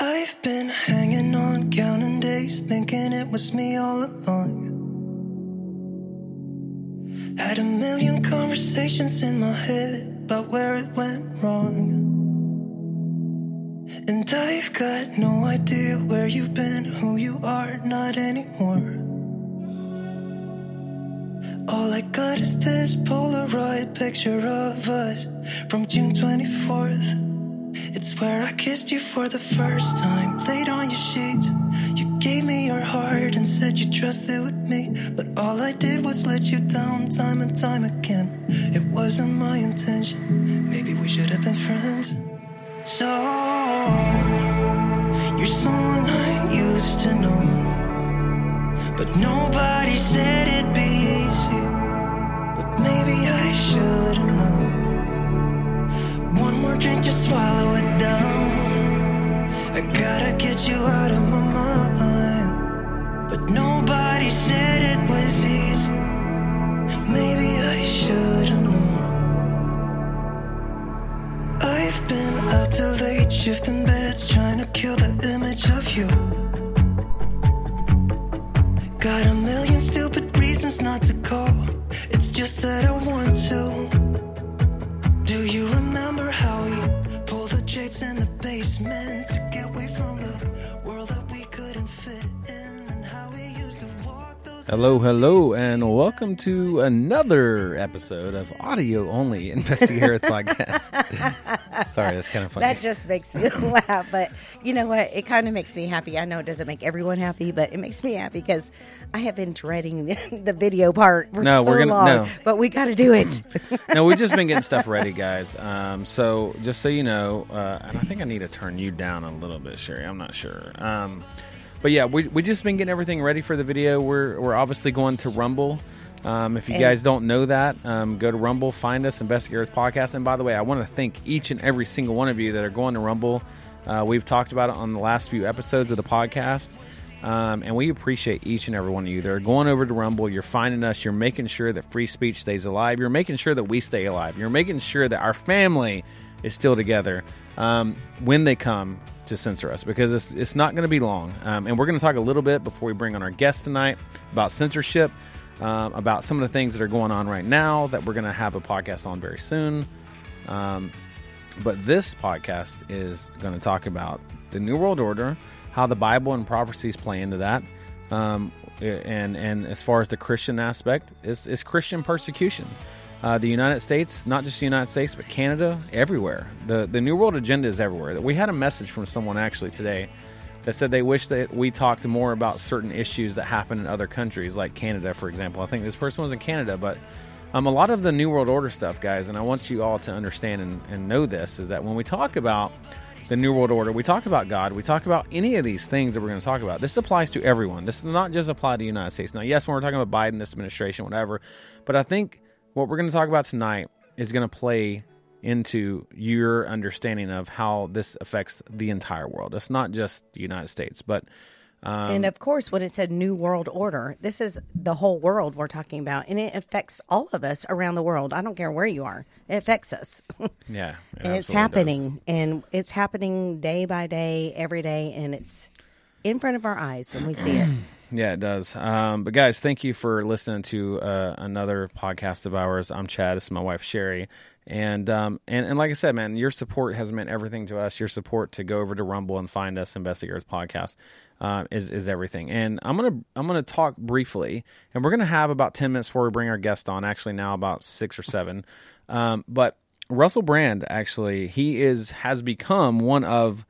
I've been hanging on, counting days, thinking it was me all along. Had a million conversations in my head about where it went wrong. And I've got no idea where you've been, who you are, not anymore. All I got is this Polaroid picture of us from June 24th. It's where I kissed you for the first time, laid on your sheets. You gave me your heart and said you trusted with me. But all I did was let you down time and time again. It wasn't my intention. Maybe we should have been friends. So, you're someone I used to know. But nobody said it'd be easy. But maybe I more drink to swallow it down. I gotta get you out of my mind. But nobody said it was easy. Maybe I should have known. I've been out till late, shifting beds, trying to kill the image of you. Got a million stupid reasons not to call. It's just that I want to. Remember how we pulled the drapes in the basement to get away from Hello, hello, and welcome to another episode of Audio Only Investigator Podcast. Sorry, that's kind of funny. That just makes me laugh. But you know what? It kind of makes me happy. I know it doesn't make everyone happy, but it makes me happy because I have been dreading the, the video part for No, so we're gonna- long. no. But we got to do it. no, we've just been getting stuff ready, guys. Um, so just so you know, uh, and I think I need to turn you down a little bit, Sherry. I'm not sure. Um, but yeah, we we just been getting everything ready for the video. We're we're obviously going to Rumble. Um, if you And- guys don't know that, um, go to Rumble, find us, Investigators Podcast. And by the way, I want to thank each and every single one of you that are going to Rumble. Uh, we've talked about it on the last few episodes of the podcast. Um, and we appreciate each and every one of you that are going over to Rumble. You're finding us. You're making sure that free speech stays alive. You're making sure that we stay alive. You're making sure that our family is still together um, when they come to censor us because it's, it's not going to be long. Um, and we're going to talk a little bit before we bring on our guest tonight about censorship, um, about some of the things that are going on right now that we're going to have a podcast on very soon. Um, but this podcast is going to talk about the New World Order, how the Bible and prophecies play into that, um, and and as far as the Christian aspect is is Christian persecution. Uh, the United States, not just the United States, but Canada, everywhere. The the New World agenda is everywhere. We had a message from someone actually today that said they wish that we talked more about certain issues that happen in other countries, like Canada, for example. I think this person was in Canada, but um, a lot of the New World Order stuff, guys, and I want you all to understand and, and know this is that when we talk about the New World Order, we talk about God, we talk about any of these things that we're going to talk about. This applies to everyone. This does not just apply to the United States. Now, yes, when we're talking about Biden, this administration, whatever, but I think what we're going to talk about tonight is going to play into your understanding of how this affects the entire world. It's not just the United States, but um, and of course, when it said New World Order, this is the whole world we're talking about. And it affects all of us around the world. I don't care where you are, it affects us. yeah, it and it's absolutely does. happening. And it's happening day by day, every day. And it's in front of our eyes and we see it. Yeah, it does. Um, but guys, thank you for listening to uh, another podcast of ours. I'm Chad. This is my wife Sherry, and um, and and like I said, man, your support has meant everything to us. Your support to go over to Rumble and find us, Investigators Podcast, uh, is is everything. And I'm gonna I'm gonna talk briefly, and we're gonna have about ten minutes before we bring our guest on. Actually, now about six or seven. Um, but Russell Brand, actually, he is has become one of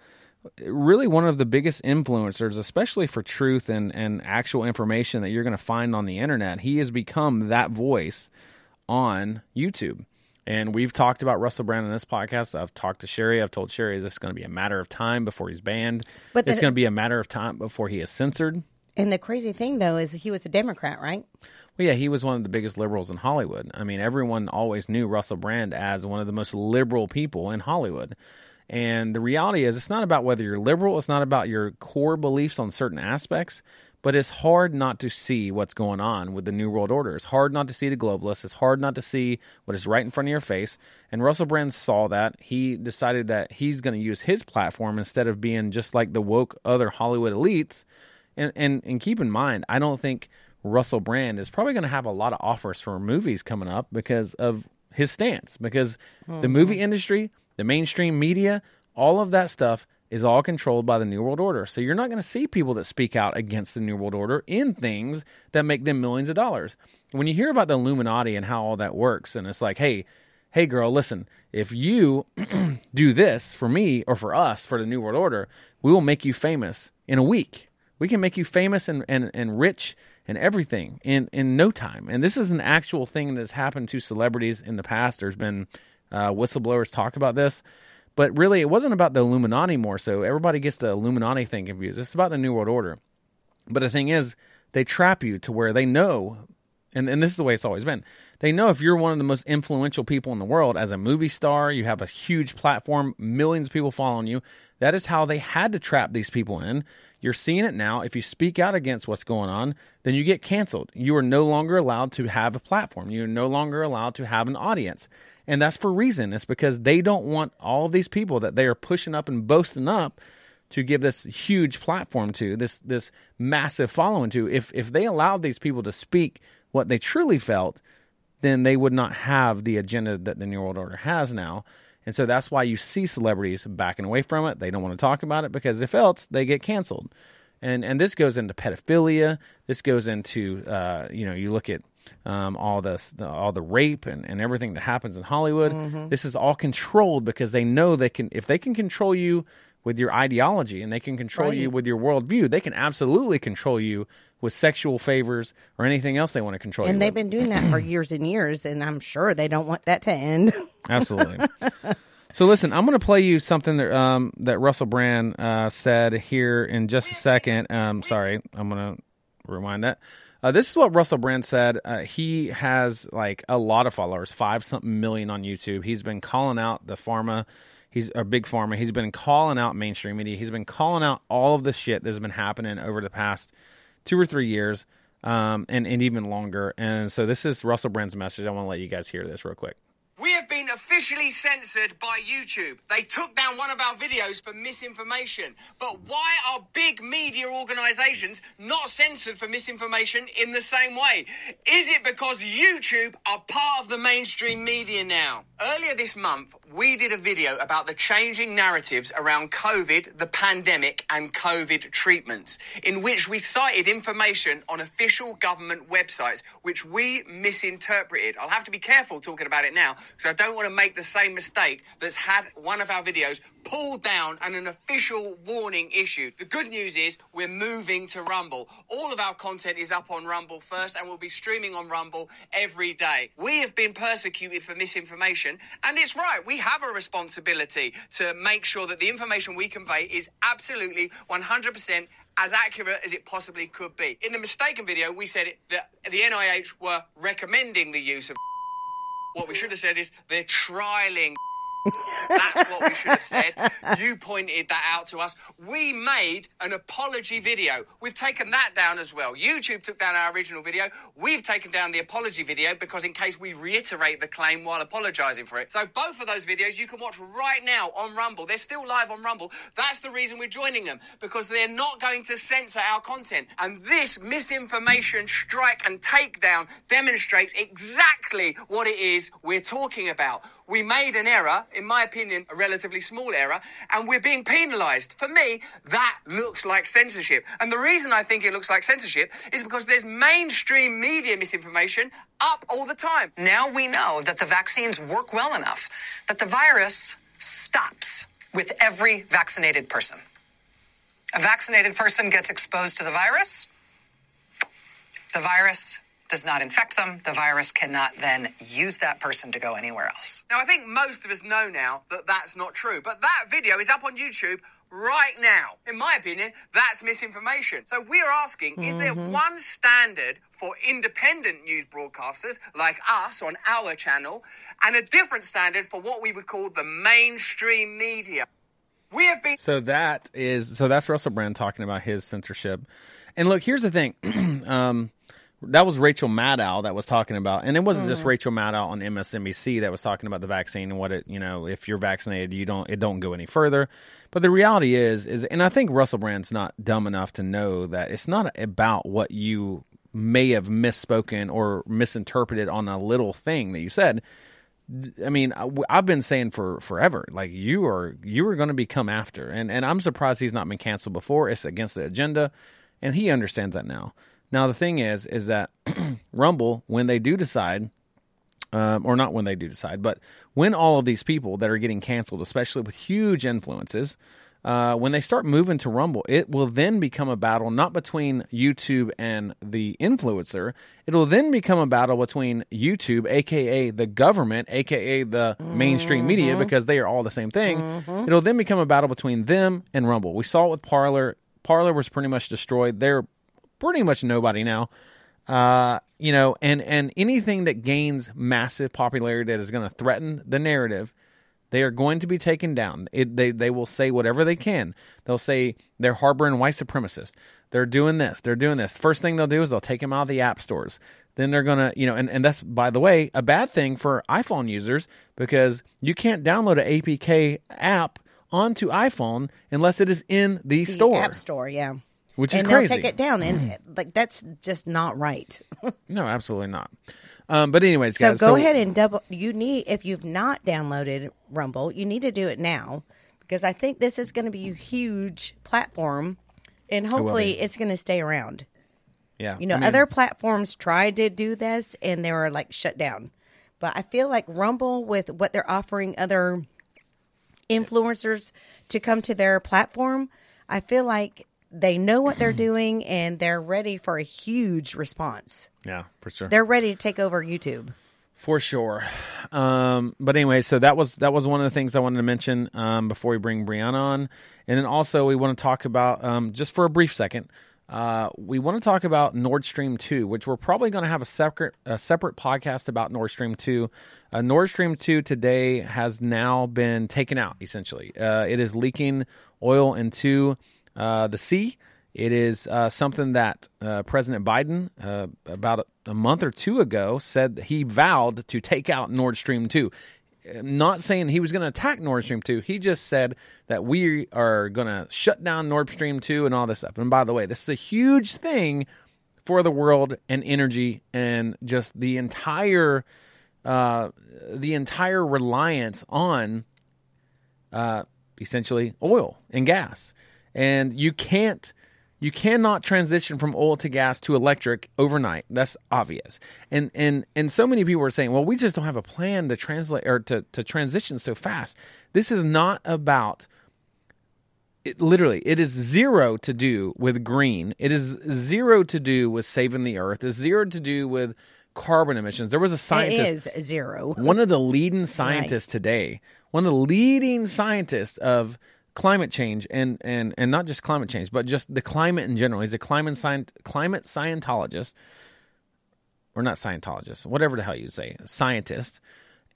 really one of the biggest influencers, especially for truth and, and actual information that you're going to find on the internet. He has become that voice on YouTube. And we've talked about Russell Brand in this podcast. I've talked to Sherry. I've told Sherry, this is this going to be a matter of time before he's banned? But it's going to be a matter of time before he is censored. And the crazy thing though is he was a Democrat, right? Well, yeah, he was one of the biggest liberals in Hollywood. I mean, everyone always knew Russell Brand as one of the most liberal people in Hollywood. And the reality is, it's not about whether you're liberal, it's not about your core beliefs on certain aspects, but it's hard not to see what's going on with the New World Order. It's hard not to see the globalists. It's hard not to see what is right in front of your face. And Russell Brand saw that. He decided that he's going to use his platform instead of being just like the woke other Hollywood elites. And, and, and keep in mind, I don't think Russell Brand is probably going to have a lot of offers for movies coming up because of his stance. Because the movie mm-hmm. industry, the mainstream media, all of that stuff is all controlled by the New World Order. So you're not going to see people that speak out against the New World Order in things that make them millions of dollars. When you hear about the Illuminati and how all that works, and it's like, hey, hey, girl, listen, if you do this for me or for us, for the New World Order, we will make you famous in a week. We can make you famous and, and, and rich and everything in, in no time. And this is an actual thing that's happened to celebrities in the past. There's been uh, whistleblowers talk about this. But really, it wasn't about the Illuminati more so. Everybody gets the Illuminati thing confused. It's about the New World Order. But the thing is, they trap you to where they know, and, and this is the way it's always been. They know if you're one of the most influential people in the world as a movie star, you have a huge platform, millions of people following you. That is how they had to trap these people in. You're seeing it now. If you speak out against what's going on, then you get canceled. You are no longer allowed to have a platform. You're no longer allowed to have an audience. And that's for reason. It's because they don't want all these people that they are pushing up and boasting up to give this huge platform to, this this massive following to. If if they allowed these people to speak what they truly felt, then they would not have the agenda that the New World Order has now. And so that's why you see celebrities backing away from it. They don't want to talk about it because if else they get canceled. And and this goes into pedophilia. This goes into uh, you know you look at um, all this the, all the rape and, and everything that happens in Hollywood. This is all controlled because they know they can if they can control you with your ideology and they can control you with your worldview. They can absolutely control you with sexual favors or anything else they want to control you And they've with. been doing that for years and years, and I'm sure they don't want that to end. Absolutely. so listen, I'm going to play you something that um, that Russell Brand uh, said here in just a second. Um, sorry, I'm going to rewind that. Uh, this is what Russell Brand said. Uh, he has like a lot of followers, five something million on YouTube. He's been calling out the pharma. He's a big pharma. He's been calling out mainstream media. He's been calling out all of the shit that's been happening over the past two or three years, um, and and even longer. And so this is Russell Brand's message. I want to let you guys hear this real quick. We have been officially censored by YouTube. They took down one of our videos for misinformation. But why are big media organizations not censored for misinformation in the same way? Is it because YouTube are part of the mainstream media now? Earlier this month, we did a video about the changing narratives around COVID, the pandemic, and COVID treatments, in which we cited information on official government websites, which we misinterpreted. I'll have to be careful talking about it now, because I don't want to make the same mistake that's had one of our videos pulled down and an official warning issued. The good news is we're moving to Rumble. All of our content is up on Rumble first, and we'll be streaming on Rumble every day. We have been persecuted for misinformation, and it's right. We have a responsibility to make sure that the information we convey is absolutely 100% as accurate as it possibly could be. In the mistaken video, we said that the NIH were recommending the use of what we should have said is they're trialing That's what we should have said. You pointed that out to us. We made an apology video. We've taken that down as well. YouTube took down our original video. We've taken down the apology video because, in case we reiterate the claim while apologizing for it. So, both of those videos you can watch right now on Rumble. They're still live on Rumble. That's the reason we're joining them because they're not going to censor our content. And this misinformation strike and takedown demonstrates exactly what it is we're talking about. We made an error, in my opinion, a relatively small error, and we're being penalised. For me, that looks like censorship. And the reason I think it looks like censorship is because there's mainstream media misinformation up all the time. Now we know that the vaccines work well enough that the virus stops with every vaccinated person. A vaccinated person gets exposed to the virus. The virus does not infect them. The virus cannot then use that person to go anywhere else. Now, I think most of us know now that that's not true, but that video is up on YouTube right now. In my opinion, that's misinformation. So we're asking is there one standard for independent news broadcasters like us on our channel and a different standard for what we would call the mainstream media? We have been. So that is so that's Russell Brand talking about his censorship. And look, here's the thing. um, that was Rachel Maddow that was talking about, and it wasn't just mm. Rachel Maddow on MSNBC that was talking about the vaccine and what it, you know, if you're vaccinated, you don't, it don't go any further. But the reality is, is, and I think Russell Brand's not dumb enough to know that it's not about what you may have misspoken or misinterpreted on a little thing that you said. I mean, I've been saying for forever, like you are you are going to become after, and and I'm surprised he's not been canceled before. It's against the agenda, and he understands that now. Now the thing is, is that Rumble, when they do decide, um, or not when they do decide, but when all of these people that are getting canceled, especially with huge influences, uh, when they start moving to Rumble, it will then become a battle not between YouTube and the influencer. It will then become a battle between YouTube, aka the government, aka the mainstream media, because they are all the same thing. It'll then become a battle between them and Rumble. We saw it with Parler. Parler was pretty much destroyed. They're pretty much nobody now. Uh, you know, and and anything that gains massive popularity that is going to threaten the narrative, they are going to be taken down. It, they they will say whatever they can. They'll say they're harboring white supremacists. They're doing this. They're doing this. First thing they'll do is they'll take them out of the app stores. Then they're gonna, you know, and, and that's by the way a bad thing for iPhone users because you can't download an APK app onto iPhone unless it is in the, The store, App Store, yeah. Which is and crazy. they'll take it down, and like that's just not right. No, absolutely not. Um, but anyways, So guys, go ahead and double. You need if you've not downloaded Rumble, you need to do it now because I think this is going to be a huge platform, and hopefully be. it's going to stay around. Yeah, You know, I mean, other platforms tried to do this and they were like shut down. But I feel like Rumble, with what they're offering other influencers to come to their platform, I feel like they know what they're doing and they're ready for a huge response. yeah, for sure. They're ready to take over YouTube. For sure. Um, but anyway, so that was that was one of the things I wanted to mention um, before we bring Brianna on, and then also we want to talk about um, just for a brief second. Uh, we want to talk about Nord Stream two, which we're probably going to have a separate a separate podcast about Nord Stream two. Uh, Nord Stream two today has now been taken out. Essentially, uh, it is leaking oil into uh, the sea. It is uh, something that uh, President Biden, uh, about a, a month or two ago, said he vowed to take out Nord Stream 2. Not saying he was going to attack Nord Stream 2. He just said that we are going to shut down Nord Stream 2 and all this stuff. And by the way, this is a huge thing for the world and energy and just the entire uh, the entire reliance on uh, essentially oil and gas. And you can't you cannot transition from oil to gas to electric overnight. That's obvious. And and and so many people are saying, well, we just don't have a plan to translate or to, to transition so fast. This is not about it, literally it is zero to do with green it is zero to do with saving the earth it's zero to do with carbon emissions there was a scientist It is zero. one of the leading scientists today, one of the leading scientists of climate change and and and not just climate change, but just the climate in general. He's a climate scient, climate scientologist, or not scientologist, whatever the hell you say, scientist.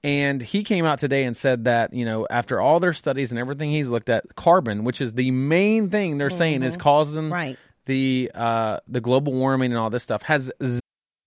and he came out today and said that you know after all their studies and everything he's looked at, carbon, which is the main thing they're saying is causing Right. the uh, the global warming and all this stuff, has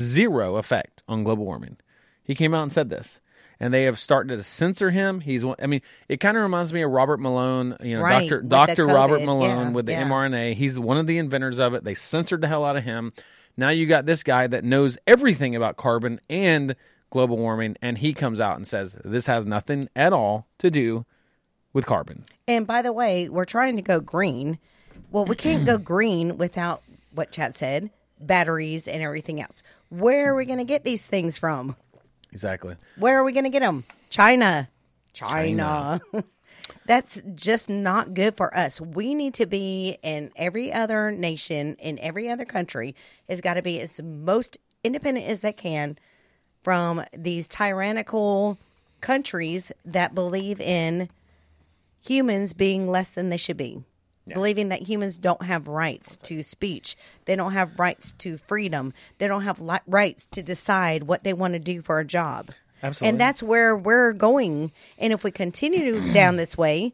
Zero effect on global warming. He came out and said this. And they have started to censor him. He's, one- I mean, it kind of reminds me of Robert Malone, you know, Right, Doctor Doctor Robert Malone yeah, with the yeah. mRNA. He's one of the inventors of it. They censored the hell out of him. Now you got this guy that knows everything about carbon and global warming, and he comes out and says this has nothing at all to do with carbon. And by the way, we're trying to go green. Well, we can't go green without what Chad said batteries and everything else. Where are we going to get these things from? Exactly. Where are we going to get them? China. China. That's just not good for us. We need to be, in every other nation in every other country has got to be as most independent as they can from these tyrannical countries that believe in humans being less than they should be. Believing that humans don't have rights to speech, they don't have rights to freedom, they don't have li- rights to decide what they want to do for a job. Absolutely. And that's where we're going. And if we continue down this way,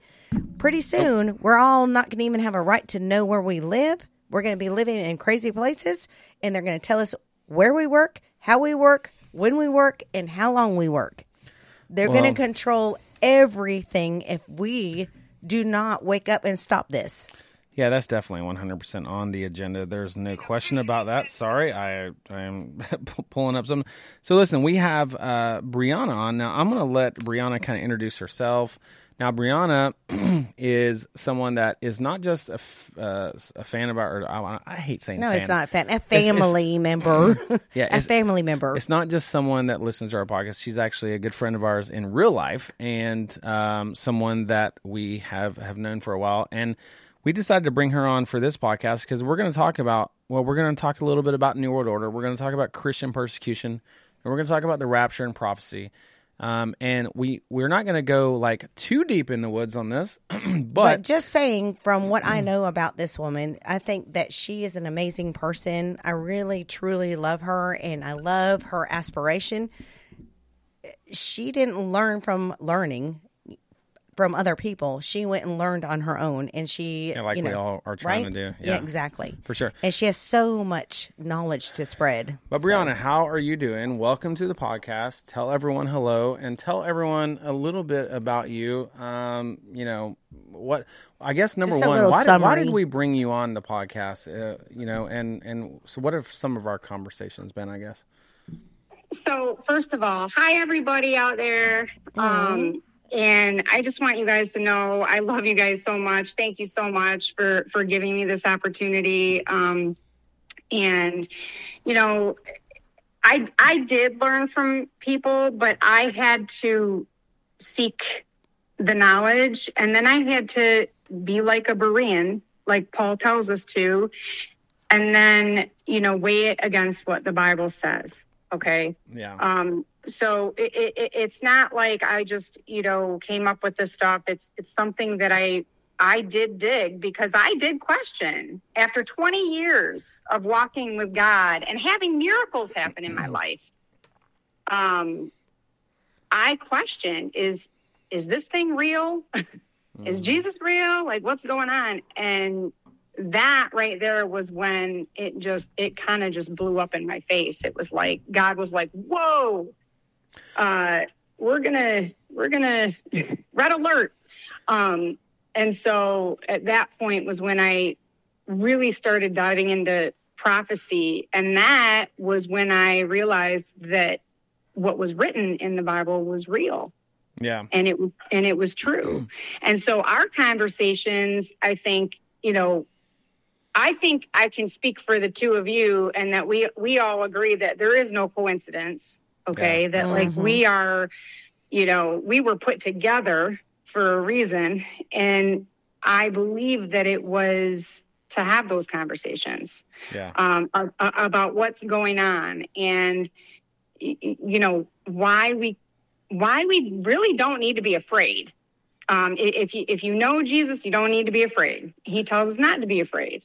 pretty oh. soon we're all not going to even have a right to know where we live. We're going to be living in crazy places, and they're going to tell us where we work, how we work, when we work, and how long we work. They're going to control everything if we do not wake up and stop this. Yeah, that's definitely 100% on the agenda. There's no question about that. Sorry, I I am pulling up some. So listen, we have uh, Brianna on now. I'm going to let Brianna kind of introduce herself. Now, Brianna is someone that is not just a, f- uh, a fan of our. I, I hate saying No, fan. it's not fan. A it's- family member. Yeah, a it's- family member. It's not just someone that listens to our podcast. She's actually a good friend of ours in real life, and um, someone that we have have known for a while. And we decided to bring her on for this podcast because we're going to talk about. Well, we're going to talk a little bit about New World Order. We're going to talk about Christian persecution, and we're going to talk about the rapture and prophecy. Um, and we we're not going to go like too deep in the woods on this, but, But just saying, from what I know about this woman, I think that she is an amazing person. I really, truly love her, and I love her aspiration. She didn't learn from learning from other people. She went and learned on her own, and she, Yeah, like you we know, all are trying right? to do. Yeah. Yeah. exactly, For sure. And she has so much knowledge to spread. But Brianna, how are you doing? Welcome to the podcast. Tell everyone hello and tell everyone a little bit about you. Um, you know what? I guess number one, why did, why did we bring you on the podcast? Uh, you know, and and so what have some of our conversations been? I guess. So, first of all, hi everybody out there. Um, and I just want you guys to know I love you guys so much. Thank you so much for for giving me this opportunity. Um, and you know, I I did learn from people, but I had to seek the knowledge, and then I had to be like a Berean, like Paul tells us to, and then you know weigh it against what the Bible says. Okay. Yeah. Um, so it, it, it's not like I just, you know, came up with this stuff. It's it's something that I I did dig because I did question after 20 years of walking with God and having miracles happen in my life. Um, I question is is this thing real? is Jesus real? Like what's going on? And that right there was when it just it kind of just blew up in my face. It was like God was like, "Whoa, uh, we're gonna we're gonna red alert. Um, and so at that point was when I really started diving into prophecy, and that was when I realized that what was written in the Bible was real Yeah. and it and it was true. And so our conversations, I think, you know, I think I can speak for the two of you, and that we we all agree that there is no coincidence. Okay, Yeah. that like Mhm. we are, you know, we were put together for a reason, and I believe that it was to have those conversations Yeah. um, a- a- about what's going on and you know why we why we really don't need to be afraid. Um, if you if you know Jesus, you don't need to be afraid. He tells us not to be afraid.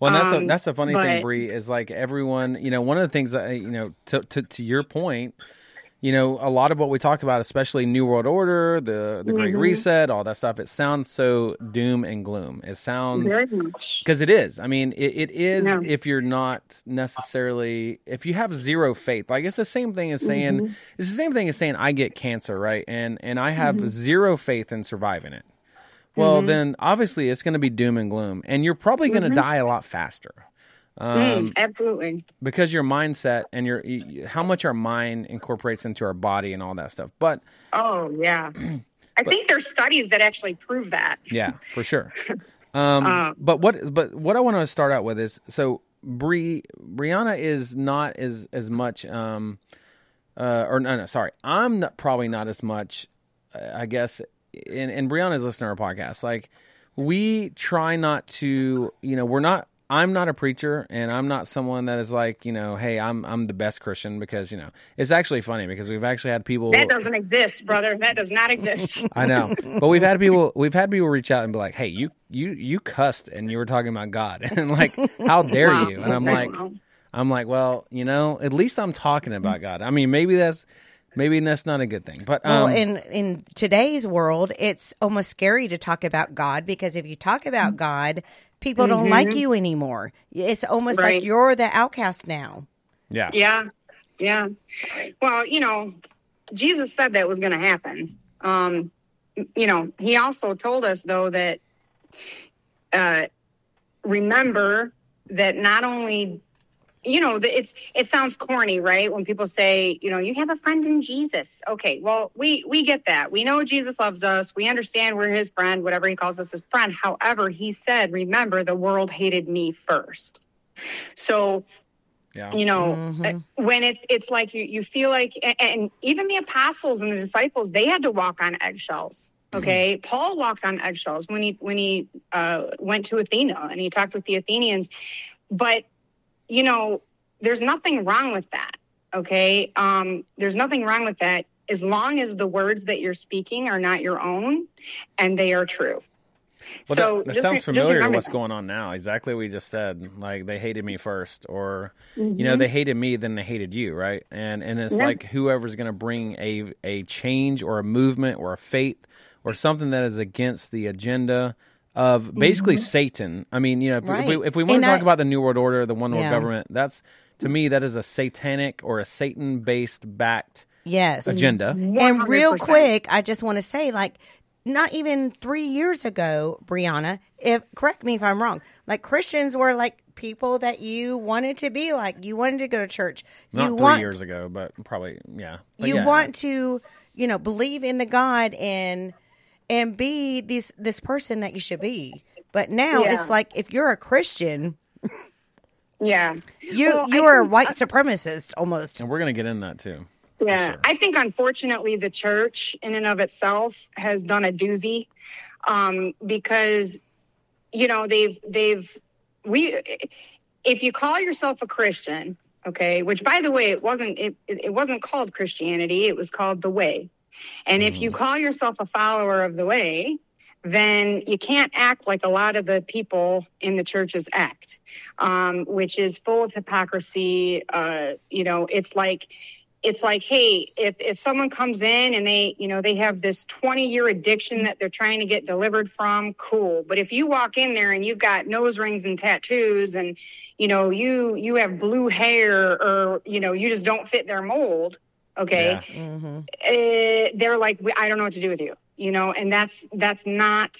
Well, that's the Um, that's the funny thing, but- Bree, is like everyone. You know, one of the things that you know, to to to your point, you know, a lot of what we talk about, especially New World Order, the the Great Mhm. Reset, all that stuff, it sounds so doom and gloom. It sounds because it is. I mean, it, it is Yeah. if you're not necessarily if you have zero faith. Like it's the same thing as saying Mm-hmm. it's the same thing as saying I get cancer, right? And and I have Mm-hmm. zero faith in surviving it. Well, then obviously it's going to be doom and gloom, and you're probably going to die a lot faster. Um, Mm, absolutely. because your mindset and your how much our mind incorporates into our body and all that stuff. But Oh yeah. I think there's studies that actually prove that. yeah, for sure. Um, Um, but what but what I want to start out with is so Bri Brianna is not as as much um uh or no no sorry I'm not, probably not as much uh, I guess and and Brianna's listening to our podcast like we try not to you know we're not I'm not a preacher and I'm not someone that is like you know hey I'm I'm the best Christian because you know it's actually funny because we've actually had people That doesn't exist, brother. That does not exist. I know, but we've had people we've had people reach out and be like, "Hey, you you you cussed and you were talking about God, and like, how dare Wow. you?" And I'm like, I'm like, well, you know, at least I'm talking about God. I mean, maybe that's maybe that's not a good thing, but um, well, in in today's world, it's almost scary to talk about God because if you talk about God, people don't like you anymore. It's almost Right. like you're the outcast now. yeah, Yeah, yeah. Well, you know, Jesus said that was going to happen. Um, you know, he also told us though that uh, remember that not only you know it's it sounds corny right? When people say you know you have a friend in jesus. Okay well we we get that. We know jesus loves us. We understand we're his friend whatever he calls us his friend. However he said remember the world hated me first. So yeah, you know uh, when it's it's like you you feel like and, and even the apostles and the disciples they had to walk on eggshells okay? Paul walked on eggshells when he when he uh, went to athena and he talked with the athenians. But you know there's nothing wrong with that okay um there's nothing wrong with that as long as the words that you're speaking are not your own and they are true Well, so that, that just sounds familiar to what's that. going on now. Exactly what we just said. Like they hated me first, or Mm-hmm. you know, they hated me, then they hated you, right? And and it's Yeah. like whoever's going to bring a a change or a movement or a faith or something that is against the agenda of basically mm-hmm. Satan. I mean, you know, if, if we if we want And to talk I- about the New World Order, the one world Yeah. government, that's to me that is a satanic or a Satan based backed Yes. agenda. And real quick, I just want to say, like, not even three years ago, Brianna, if correct me if I'm wrong, like Christians were like people that you wanted to be like. You wanted to go to church. Not you three want years ago, but probably yeah. But you yeah. want to, you know, believe in the God and and be this this person that you should be. But now Yeah. it's like if you're a Christian, yeah you Well, I you are a white supremacist almost. and we're gonna get in that too. Yeah, sure. I think unfortunately the church in and of itself has done a doozy um, because you know they've they've we if you call yourself a Christian, okay, which by the way it wasn't it, it it wasn't called Christianity, it was called the Way, and if you call yourself a follower of the Way, then you can't act like a lot of the people in the churches act, um, which is full of hypocrisy. Uh, you know, it's like it's like, hey, if, if someone comes in and they, you know, they have this 20 year addiction that they're trying to get delivered from, cool. But if you walk in there and you've got nose rings and tattoos and, you know, you, you have blue hair or, you know, you just don't fit their mold, Okay. Uh, they're like, I don't know what to do with you, you know, and that's, that's not,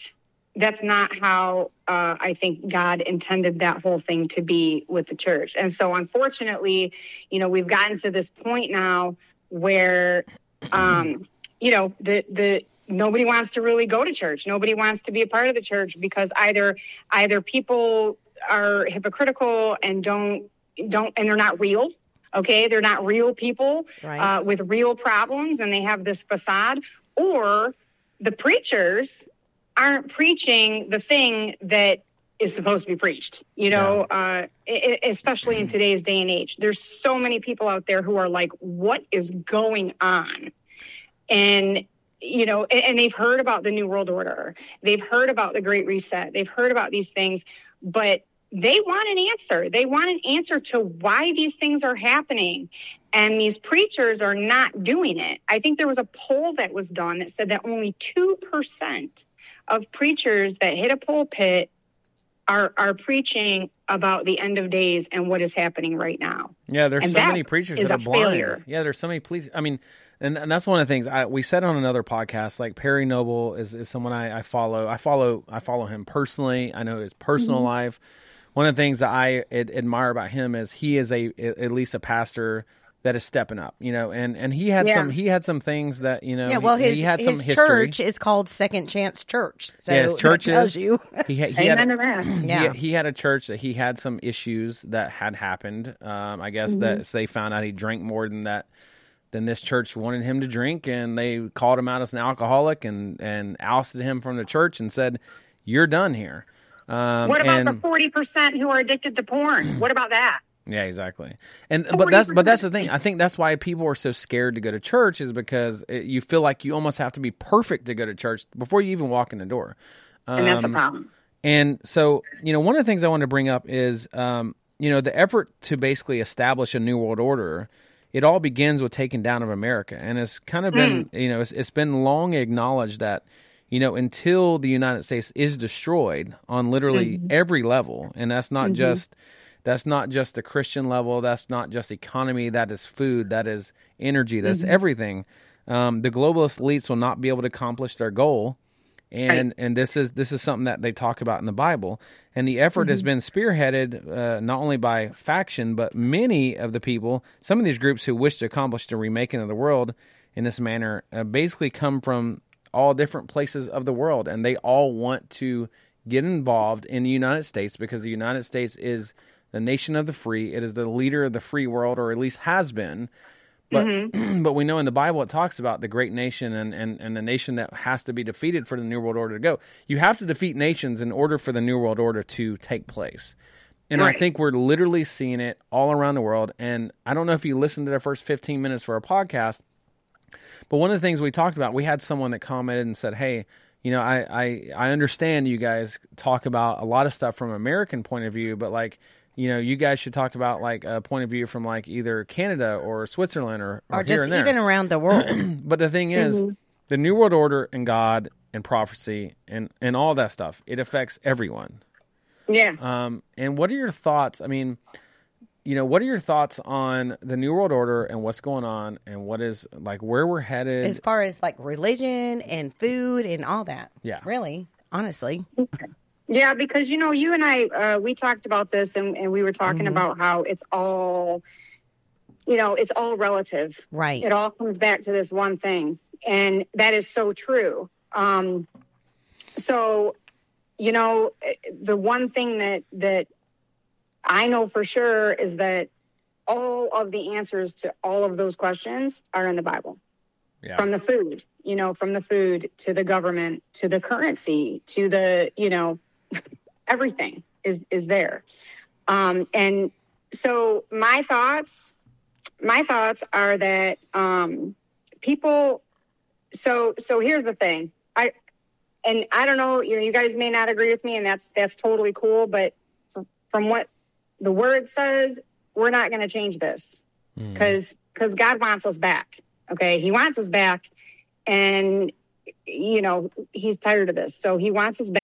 that's not how uh, I think God intended that whole thing to be with the church. And so, unfortunately, you know, we've gotten to this point now where, um, you know, the the nobody wants to really go to church. Nobody wants to be a part of the church because either either people are hypocritical and don't don't and they're not real. Okay, they're not real people Right. uh, with real problems, and they have this facade, or the preachers aren't preaching the thing that is supposed to be preached. You know, uh, e- e- especially in today's day and age, there's so many people out there who are like, "What is going on?" And you know, and, and they've heard about the New World Order, they've heard about the Great Reset, they've heard about these things, but they want an answer. They want an answer to why these things are happening. And these preachers are not doing it. I think there was a poll that was done that said that only 2% of preachers that hit a pulpit are, are preaching about the end of days and what is happening right now. Yeah, there's And so many preachers that are blind. failure. Yeah, there's so many police. I mean, and, and that's one of the things I, we said on another podcast. Like Perry Noble is, is someone I, I follow. I follow I follow him personally. I know his personal Mm-hmm. life. One of the things that I ad- admire about him is he is a at least a pastor that is stepping up. You know, and and he had Yeah. some he had some things that you know. Yeah, well, his, he had some his history. church is called Second Chance Church. So yeah, his church tells you. He, had- he had Amen to that. Yeah. he, he had a church that he had some issues that had happened. Um, I guess Mm-hmm. that so they found out he drank more than that than this church wanted him to drink, and they called him out as an alcoholic and and ousted him from the church and said, "You're done here." Um, What about and, the 40% who are addicted to porn? What about that? yeah, exactly. And but that's but that's the thing. I think that's why people are so scared to go to church is because it, you feel like you almost have to be perfect to go to church before you even walk in the door. And that's the Um, problem. And so, you know, one of the things I want to bring up is, um, you know, the effort to basically establish a new world order. It all begins with taking down of America, and it's kind of been, you know, it's, it's been long acknowledged that, you know, until the United States is destroyed on literally every level, and that's not just that's not just the Christian level, that's not just economy, that is food, that is energy, that's everything. Um, the globalist elites will not be able to accomplish their goal. And and this is this is something that they talk about in the Bible. And the effort has been spearheaded uh, not only by faction, but many of the people. Some of these groups who wish to accomplish the remaking of the world in this manner uh, basically come from all different places of the world, and they all want to get involved in the United States because the United States is the nation of the free. It is the leader of the free world, or at least has been. But mm-hmm. but we know in the Bible it talks about the great nation and, and, and the nation that has to be defeated for the New World Order to go. You have to defeat nations in order for the New World Order to take place. And I think we're literally seeing it all around the world. And I don't know if you listened to the first 15 minutes for our podcast, but one of the things we talked about, we had someone that commented and said, Hey, you know, I, I, I understand you guys talk about a lot of stuff from American point of view, but like, you know, you guys should talk about like a point of view from like either Canada or Switzerland or, or, or here just and there. even around the world. But the thing is, the New World Order and God and prophecy and, and all that stuff, it affects everyone. Yeah. Um, and what are your thoughts? I mean, you know, what are your thoughts on the New World Order and what's going on and what is like where we're headed? as far as like religion and food and all that. Yeah. Really, honestly. Yeah, because you know, you and I, uh, we talked about this, and, and we were talking Mm-hmm. about how it's all, you know, it's all relative. Right. It all comes back to this one thing, and that is so true. Um, so, you know, the one thing that that I know for sure is that all of the answers to all of those questions are in the Bible yeah. from the food, you know, from the food to the government to the currency to the, you know, everything is is there. Um, and so my thoughts, my thoughts are that um, people. So so here's the thing. I and I don't know. You know, you guys may not agree with me, and that's that's totally cool. But from what the word says, we're not going to change this hmm. because because God wants us back. Okay, He wants us back, and you know He's tired of this, so He wants us back.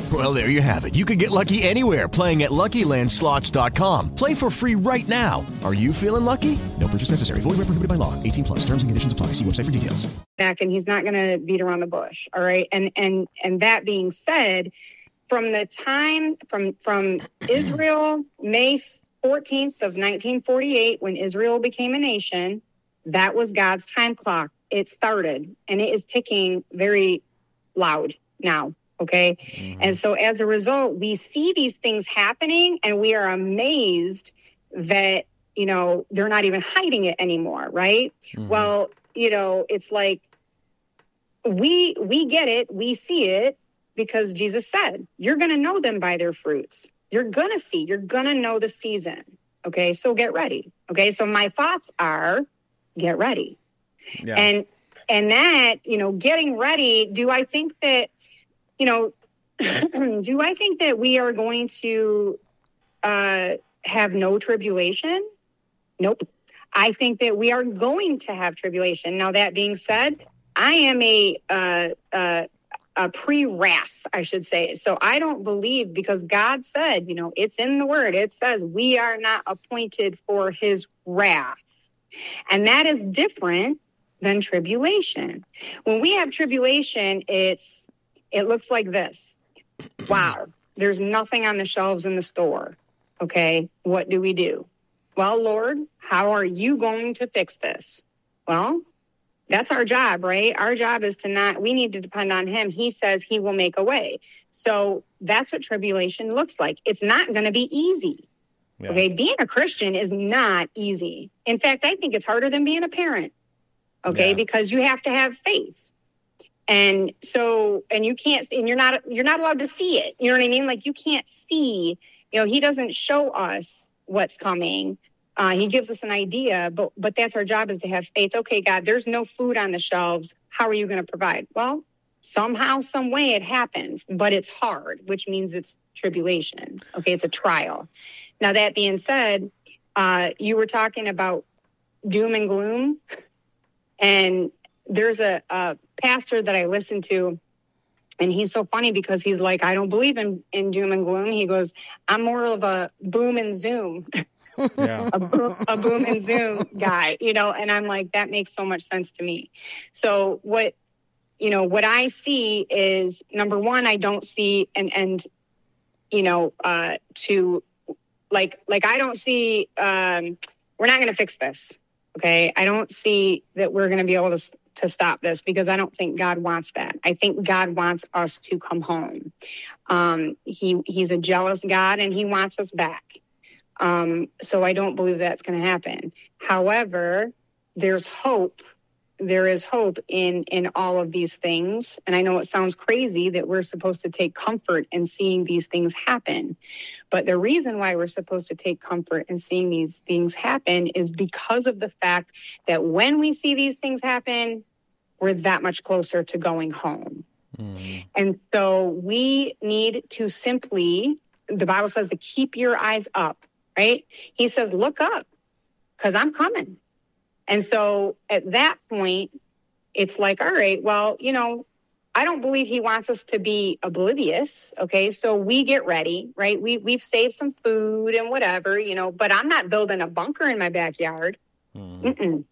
Well, there you have it. You can get lucky anywhere playing at LuckyLandSlots.com. Play for free right now. Are you feeling lucky? No purchase necessary. Void where prohibited by law. 18 plus. Terms and conditions apply. See website for details. back and he's not going to beat around the bush all right and and and that being said from the time from from israel may 14th of 1948 when israel became a nation that was god's time clock it started and it is ticking very loud now okay? And mm-hmm. so as a result we see these things happening and we are amazed that you know they're not even hiding it anymore right? Mm-hmm. Well you know it's like we we get it we see it because jesus said you're going to know them by their fruits. You're going to see you're going to know the season. Okay so get ready. Okay so my thoughts are get ready. Yeah. and and that you know getting ready do i think that you know do i think that we are going to uh have no tribulation nope i think that we are going to have tribulation now that being said i am a uh uh a pre-wrath, I should say. So I don't believe because God said, you know, it's in the word. It says we are not appointed for his wrath. And that is different than tribulation. When we have tribulation, it's it looks like this. Wow, there's nothing on the shelves in the store. Okay, what do we do? Well, Lord, how are you going to fix this? Well, that's our job, right? Our job is to not, we need to depend on him. He says he will make a way. So that's what tribulation looks like. It's not going to be easy. Yeah. Okay. Being a Christian is not easy. In fact, I think it's harder than being a parent. Okay. Yeah. Because you have to have faith. And so, and you can't, and you're not, you're not allowed to see it. You know what I mean? Like you can't see, you know, he doesn't show us what's coming. Uh, he gives us an idea, but but that's our job is to have faith. Okay, God, there's no food on the shelves. How are you going to provide? Well, somehow, some way it happens, but it's hard, which means it's tribulation. Okay, it's a trial. Now that being said, uh, you were talking about doom and gloom, and there's a, a pastor that I listen to. And he's so funny because he's like, I don't believe in, in doom and gloom. He goes, I'm more of a boom and zoom. Yeah. a, boom, a boom and zoom guy, you know, and I'm like, that makes so much sense to me. So what, you know, what I see is number one, I don't see an end, you know, uh, to like, like I don't see, um, we're not going to fix this. Okay. I don't see that we're going to be able to, to stop this because I don't think God wants that. I think God wants us to come home. Um, he, he's a jealous God and he wants us back. Um, so I don't believe that's going to happen. However, there's hope. There is hope in in all of these things, and I know it sounds crazy that we're supposed to take comfort in seeing these things happen, but the reason why we're supposed to take comfort in seeing these things happen is because of the fact that when we see these things happen, we're that much closer to going home. Mm-hmm. And so we need to simply, the Bible says to keep your eyes up, right? He says, look up because I'm coming. And so at that point, it's like, all right, well, you know, I don't believe he wants us to be oblivious. Okay. So we get ready, right? We, we've saved some food and whatever, you know, but I'm not building a bunker in my backyard. Mm-mm.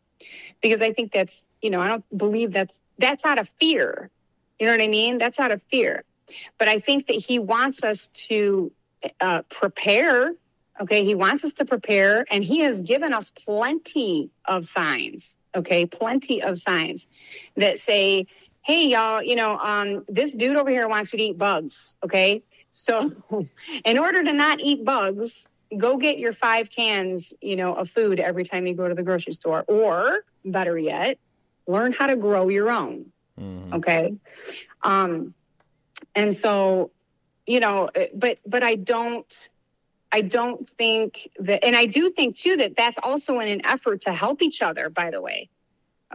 Because I think that's, you know, I don't believe that's, that's out of fear. You know what I mean? That's out of fear. But I think that he wants us to uh, prepare. Okay. He wants us to prepare and he has given us plenty of signs. Okay. Plenty of signs that say, Hey, y'all, you know, um, this dude over here wants you to eat bugs. Okay. So in order to not eat bugs, go get your five cans, you know, of food every time you go to the grocery store. Or better yet, learn how to grow your own. Okay. Um, and so, you know, but, but I don't, I don't think that, and I do think too that that's also in an effort to help each other, by the way.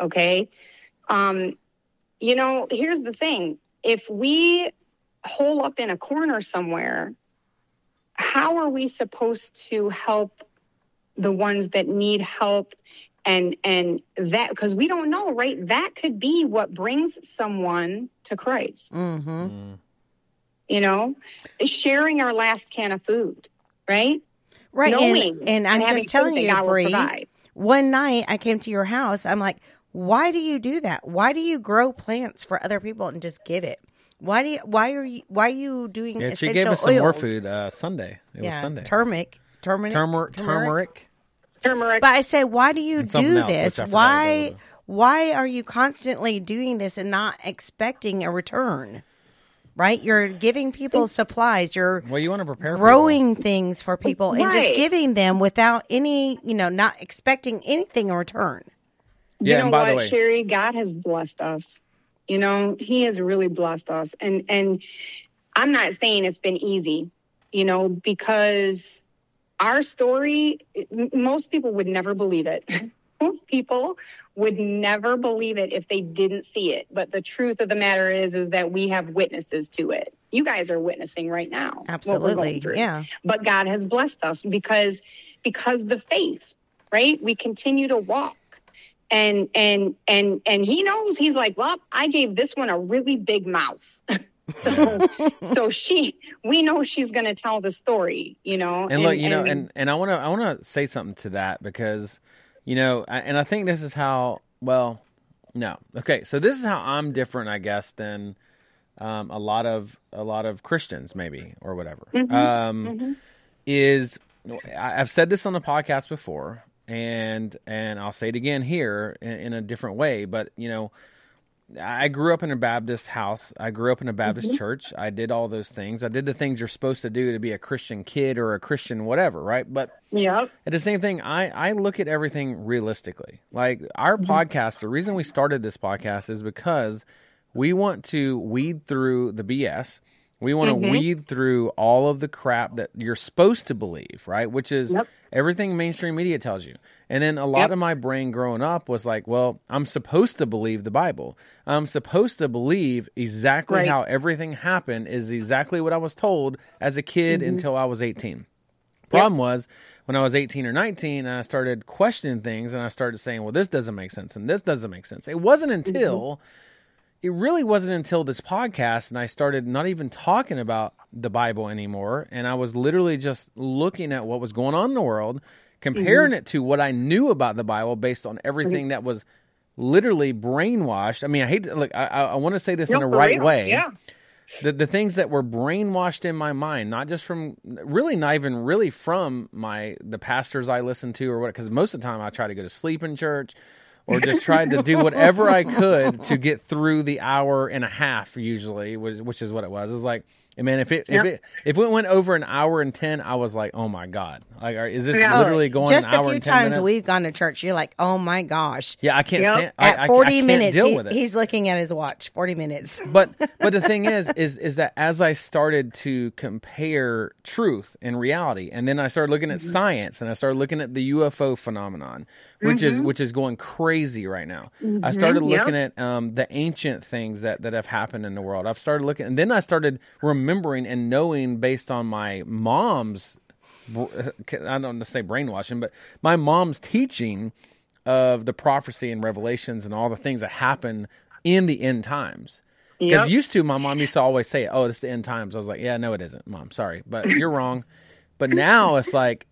Okay. Um, you know, here's the thing. If we hole up in a corner somewhere, how are we supposed to help the ones that need help and and that because we don't know right that could be what brings someone to christ Mm-hmm. you know sharing our last can of food right Right. Knowing and, and I'm just telling you, Bree, one night I came to your house. I'm like, why do you do that? Why do you grow plants for other people and just give it? Why do you, why are you, why are you doing Yeah, she essential gave us some oils? more food uh, Sunday. It was Sunday. turmeric, turmeric, Turmer- turmeric. turmeric. But I say, why do you do else, this? Why, why are you constantly doing this and not expecting a return? Right? You're giving people supplies. You're Well, you want to prepare people. growing things for people and just giving them without any, you know, not expecting anything in return. Yeah, you know and by what, the way, Sherry, God has blessed us. You know, He has really blessed us, and and I'm not saying it's been easy, you know, because our story, most people would never believe it. most people would never believe it if they didn't see it. But the truth of the matter is, is that we have witnesses to it. You guys are witnessing right now. Absolutely. Yeah. But God has blessed us because because the faith, right? We continue to walk and and and and he knows he's like well i gave this one a really big mouth so so she we know she's going to tell the story you know and look, you know, and and I want to I want to say something to that because, you know, I- and I think this is how. Well, no, okay, so this is how I'm different, I guess, than um, a lot of a lot of Christians, maybe or whatever. Um, Is I- I've said this on the podcast before, and and I'll say it again here in, in a different way, but you know. I grew up in a Baptist house. I grew up in a Baptist Mm-hmm. church. I did all those things. I did the things you're supposed to do to be a Christian kid or a Christian whatever, right? But yeah, at the same thing, I, I look at everything realistically. Like our podcast, the reason we started this podcast is because we want to weed through the BS. We want to Mhm. weed through all of the crap that you're supposed to believe, right? Which is Yep. everything mainstream media tells you. And then a lot Yep. of my brain growing up was like, well, I'm supposed to believe the Bible. I'm supposed to believe exactly Right. how everything happened is exactly what I was told as a kid Mhm. until I was 18. Problem was when I was 18 or 19 and I started questioning things and I started saying, well, this doesn't make sense and this doesn't make sense. It wasn't until, it really wasn't until this podcast and I started not even talking about the Bible anymore. And I was literally just looking at what was going on in the world, comparing mm-hmm. it to what I knew about the Bible based on everything that was literally brainwashed. I mean, I hate to look, I, I, want to say this No, in a for right real. way yeah the the things that were brainwashed in my mind, not just from really not even really from my the pastors I listened to or what because most of the time I try to go to sleep in church or just tried to do whatever I could to get through the hour and a half usually which, which is what it was. It was like and man, if it Yep. if it if it went over an hour and ten, I was like, oh my god, like is this Yeah. literally going Just an a few and 10 times minutes? we've gone to church, you're like, oh my gosh. yeah, I can't Yep. stand I- At I, 40 I can't minutes, deal he- with it. he's looking at his watch. 40 minutes. but but the thing is is is that as I started to compare truth and reality, and then I started looking at science, and I started looking at the UFO phenomenon, which is which is going crazy right now. I started Mhm, yep. looking at um, the ancient things that that have happened in the world. I've started looking, and then I started remembering and knowing based on my mom's I don't want to say brainwashing, but my mom's teaching of the prophecy and revelations and all the things that happen in the end times. Because Yep. used to, my mom used to always say, "Oh, it's the end times." I was like, "Yeah, no, it isn't, mom. Sorry, but you're wrong." But now it's like,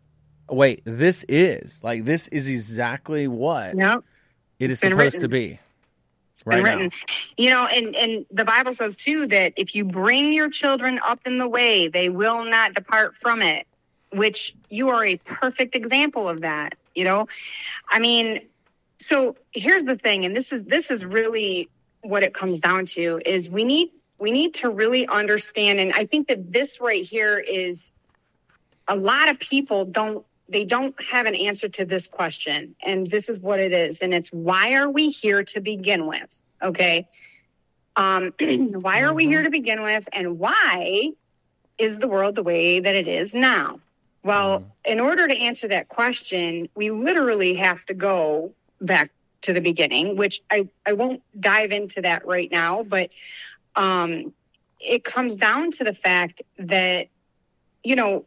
wait, this is like this is exactly what Yep. it is supposed written. to be. Been right written. now. You know, and and the Bible says too that if you bring your children up in the way, they will not depart from it. Which you are a perfect example of that. You know, I mean, so here's the thing, and this is this is really what it comes down to is we need we need to really understand, and I think that this right here is a lot of people don't they don't have an answer to this question and this is what it is and it's why are we here to begin with okay? Um why are we here to begin with and why is the world the way that it is now? Well in order to answer that question we literally have to go back to the beginning which i i won't dive into that right now but um it comes down to the fact that you know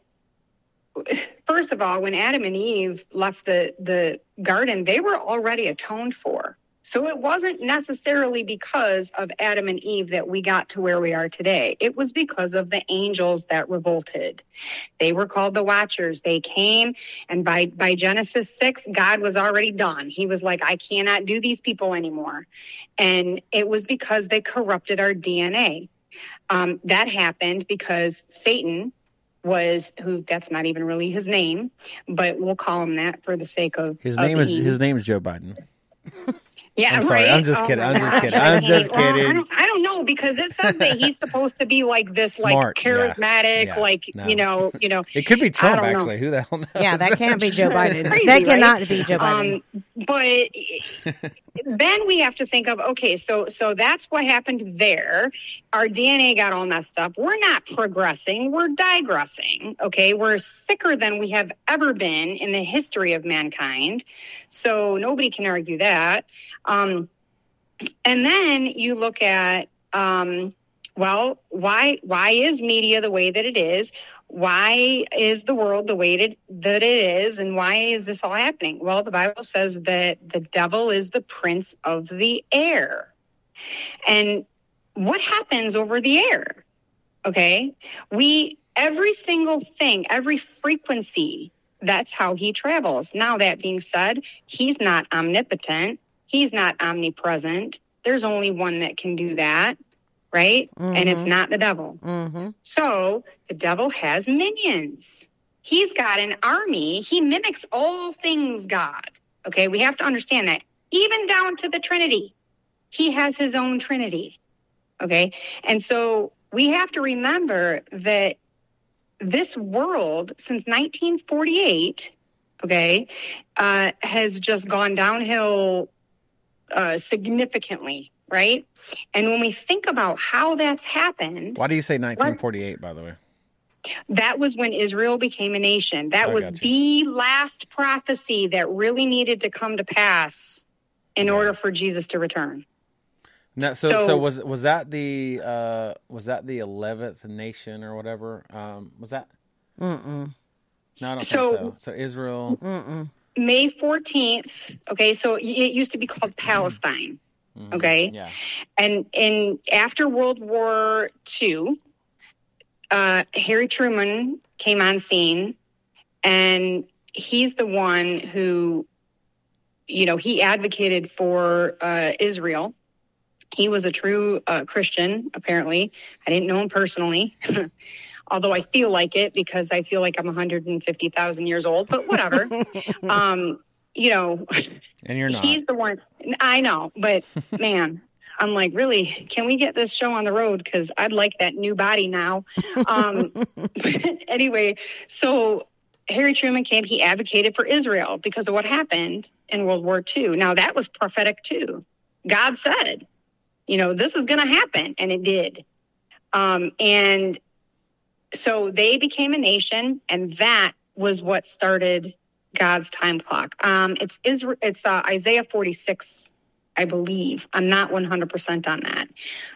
first of all, when Adam and Eve left the, the garden, they were already atoned for. So it wasn't necessarily because of Adam and Eve that we got to where we are today. It was because of the angels that revolted. They were called the watchers. They came and by, by Genesis 6, God was already done. He was like, I cannot do these people anymore. And it was because they corrupted our DNA. Um, that happened because Satan, was who that's not even really his name, but we'll call him that for the sake of His of name is Eve. his name is Joe Biden. Yeah, I'm sorry. right? I'm just Oh kidding. my I'm just kidding. I'm just Well, I don't, I don't know because it says that he's supposed to be like this, like Smart, yeah. charismatic, Yeah, like no. you know, you know. It could be Trump, don't know. actually. Who the hell knows? Yeah, that can't be Joe Biden. Crazy, that cannot right? be Joe Biden. Um, but then we have to think of okay, so so that's what happened there. Our DNA got all messed up. We're not progressing. We're digressing. Okay, we're sicker than we have ever been in the history of mankind. So nobody can argue that. Um, and then you look at um, well, why why is media the way that it is? Why is the world the way that, that it is? And why is this all happening? Well, the Bible says that the devil is the prince of the air. And what happens over the air? Okay. We, every single thing, every frequency, that's how he travels. Now, that being said, he's not omnipotent. He's not omnipresent. There's only one that can do that, right? And it's Mhm. not the devil. Mm-hmm. So the devil has minions. He's got an army. He mimics all things God. Okay, we have to understand that. Even down to the Trinity, he has his own Trinity. Okay, and so we have to remember that this world since 1948, okay, uh, has just gone downhill uh, significantly, right? And when we think about how that's happened, Why do you say 1948, by the way? that was when Israel became a nation. That I was the last prophecy that really needed to come to pass in order for Jesus to return. No, so, so So- was was that the uh, was that the eleventh nation or whatever? Um, was that? Mm-mm. No, I don't So- think so. So Israel. Mm-mm. May 14th, okay, so it used to be called Palestine, okay? Yeah. And in after World War II, uh, Harry Truman came on scene, and he's the one who, you know, he advocated for uh, Israel. He was a true uh, Christian, apparently. I didn't know him personally, although I feel like it because I feel like I'm 150,000 years old, but whatever. um, you know, And you're not. He's the one. I know, but man, I'm like, really? Can we get this show on the road? Because I'd like that new body now. Um, anyway, so Harry Truman came. He advocated for Israel because of what happened in World War II. Now that was prophetic too. God said, you know, this is going to happen, and it did. Um, and so they became a nation, and that was what started God's time clock. Um, it's Israel, it's uh, Isaiah 46, I believe. I'm not 100% on that,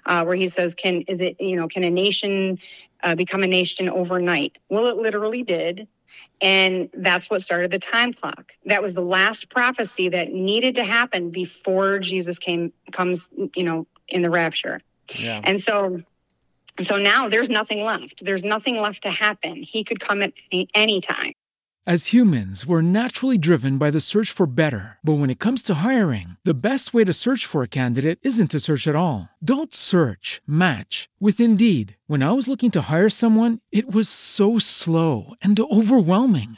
uh, where he says, "Can is it you know can a nation uh, become a nation overnight?" Well, it literally did, And that's what started the time clock. That was the last prophecy that needed to happen before Jesus came comes, you know, in the rapture. Yeah. And so so now there's nothing left. There's nothing left to happen. He could come at any, any time. As humans, we're naturally driven by the search for better. But when it comes to hiring, the best way to search for a candidate isn't to search at all. Don't search, match with Indeed. When I was looking to hire someone, it was so slow and overwhelming.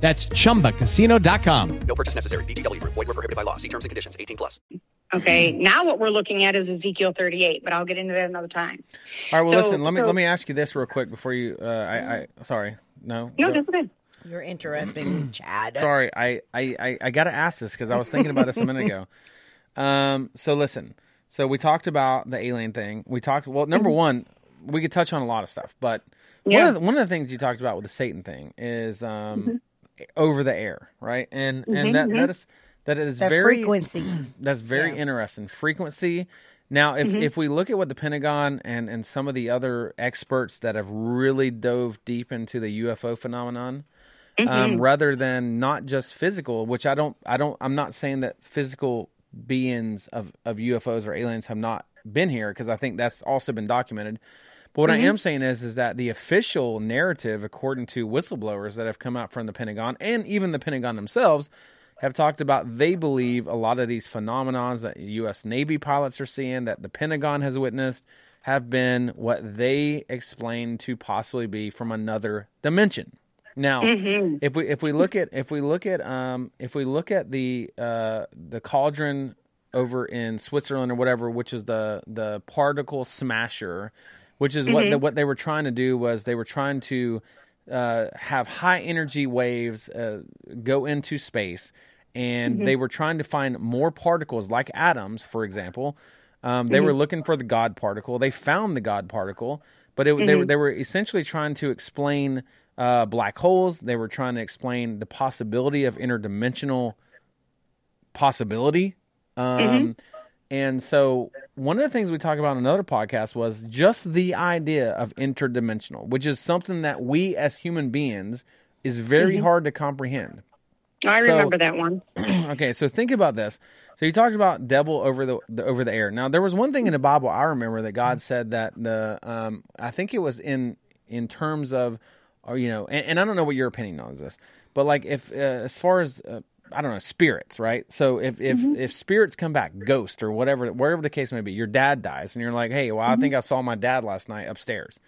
That's chumbacasino.com. No purchase necessary. VGW Group. Void were prohibited by law. See terms and conditions. 18 plus. Okay. Now what we're looking at is Ezekiel 38, but I'll get into that another time. All right. Well, So- listen. Let me so- let me ask you this real quick before you. Uh, I, I sorry. No. No, Go. that's okay. You're interrupting Chad. Sorry, I I I, I got to ask this because I was thinking about this a minute ago. Um, so listen, so we talked about the alien thing. We talked. Well, number one, we could touch on a lot of stuff, but Yeah. one of the, one of the things you talked about with the Satan thing is um, over the air, right? And and Mhm, that mhm. that is that is The very frequency. That's very interesting. Frequency. Now, if Mhm. if we look at what the Pentagon and and some of the other experts that have really dove deep into the UFO phenomenon, um, Mhm. rather than not just physical, which I don't, I don't, I'm not saying that physical beings of of UFOs or aliens have not been here because I think that's also been documented. But what I Mhm. am saying is, is that the official narrative, according to whistleblowers that have come out from the Pentagon and even the Pentagon themselves, have talked about they believe a lot of these phenomenons that U.S. Navy pilots are seeing, that the Pentagon has witnessed, have been what they explain to possibly be from another dimension. Now, Mhm. if we if we look at if we look at um if we look at the uh the cauldron over in Switzerland or whatever, which is the the particle smasher, which is what Mhm. the, what they were trying to do was they were trying to uh, have high energy waves uh, go into space, and Mhm. they were trying to find more particles like atoms, for example. Um, they were Mhm. looking for the God particle. They found the God particle, but it, they were Mhm. they were essentially trying to explain uh, black holes. They were trying to explain the possibility of interdimensional possibility. Um, Mhm. And so, one of the things we talked about in another podcast was just the idea of interdimensional, which is something that we as human beings is very Mhm. hard to comprehend. I So- remember that one. okay, so think about this. So you talked about devil over the, the over the air. Now there was one thing in the Bible I remember that God said that the um I think it was in in terms of or you know and, and I don't know what your opinion on this, but like if uh, as far as uh, I don't know spirits, right? So if if Mhm. if spirits come back, ghost or whatever wherever the case may be, your dad dies and you're like, hey, well I think I saw my dad last night upstairs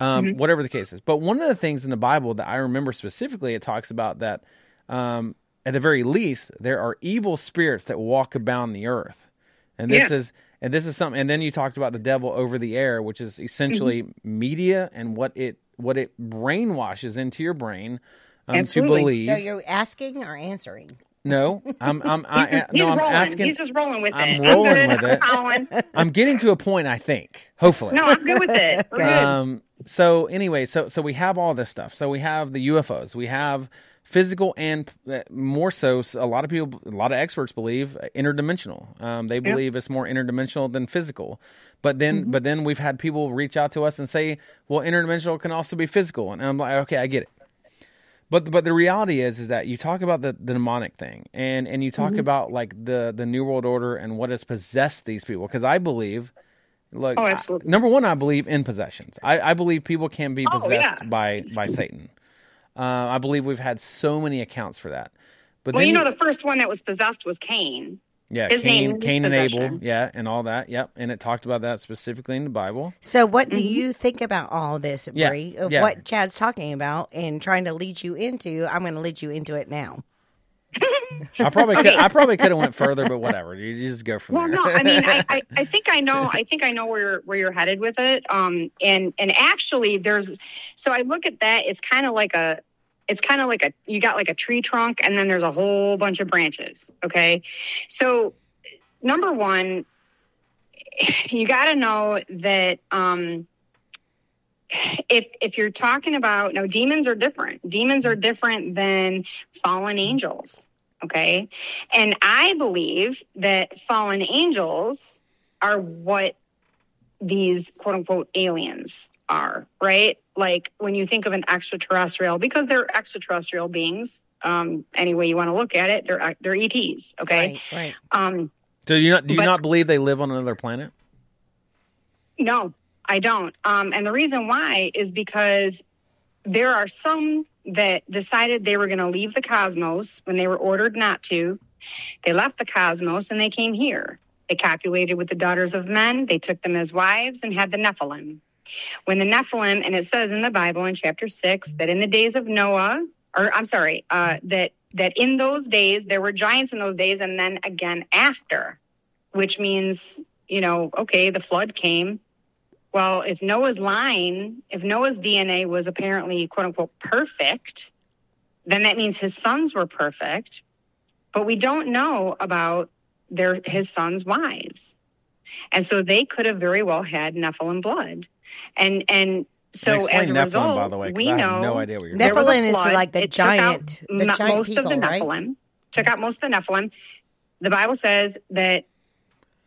um, Mhm. whatever the case is. But one of the things in the Bible that I remember specifically, it talks about that um, at the very least there are evil spirits that walk about the earth, and this Yeah. is and this is something. And then you talked about the devil over the air, which is essentially media and what it what it brainwashes into your brain um, to Absolutely. believe. So you're asking or answering? no, I'm I'm I, He's no, I'm rolling. asking. He's just rolling with I'm it. rolling I'm good. with it. I'm. I'm getting to a point. I think, hopefully. No, I'm good with it. We're good. Um, so anyway, so so we have all this stuff. So we have the UFOs. We have physical and uh, more so. A lot of people, a lot of experts believe uh, interdimensional. Um, they Yep. believe it's more interdimensional than physical. But then, but then we've had people reach out to us and say, "Well, interdimensional can also be physical." And I'm like, "Okay, I get it." But but the reality is is that you talk about the, the demonic thing and and you talk Mhm. about like the the new world order and what has possessed these people because I believe look Oh, I- number one I believe in possessions. I, I believe people can be Oh, possessed yeah. by by Satan. Uh, I believe we've had so many accounts for that. But well, you know, the first one that was possessed was Cain. Yeah, his Cain, name means Cain and Abel, yeah, and all that, yep, and it talked about that specifically in the Bible. So, what Mm-hmm. do you think about all this, Yeah, Bree? Of yeah. what Chad's talking about and trying to lead you into? I'm going to lead you into it now. I probably could, I probably could have went further, but whatever. You, you just go from Well, there. no, I mean, I, I, I think I know. I think I know where you're, where you're headed with it. Um, and and actually, there's so I look at that. It's kind of like a, it's kind of like a you got like a tree trunk, and then there's a whole bunch of branches. Okay, so number one, you got to know that um, if if you're talking about no demons are different. Demons are different than fallen angels. Okay. And I believe that fallen angels are what these quote unquote aliens are, right? Like when you think of an extraterrestrial, because they're extraterrestrial beings, um, any way you want to look at it, they're they're ETs, okay? Right, right. Um, Do you not do you But- not believe they live on another planet? No, I don't. Um, and the reason why is because there are some that decided they were going to leave the cosmos when they were ordered not to. They left the cosmos and they came here. They copulated with the daughters of men. They took them as wives and had the Nephilim. When the Nephilim, and it says in the Bible in chapter six that in the days of Noah, or I'm sorry, uh, that that in those days there were giants in those days, and then again after, which means you know, okay, the flood came. Well, if Noah's line, if Noah's DNA was apparently quote unquote perfect, then that means his sons were perfect. But we don't know about their his sons' wives. And so they could have very well had Nephilim blood. And and so explain as a Nephilim, result, by the way, 'cause we I know have no idea what you're there was a Nephilim is flood. like the It out giant- the mo- giant most of the people, right? Nephilim. Took out most of the Nephilim. The Bible says that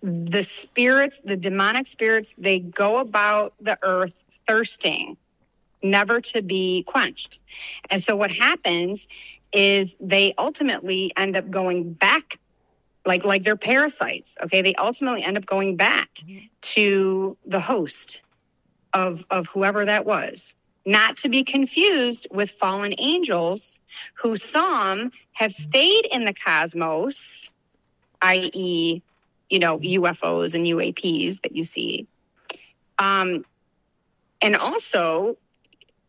the spirits, the demonic spirits, they go about the earth thirsting, never to be quenched. And so what happens is they ultimately end up going back like like they're parasites, okay? They ultimately end up going back mm-hmm. to the host of of whoever that was. Not to be confused with fallen angels who some have stayed in the cosmos, i.e., you know, UFOs and UAPs that you see. Um, and also,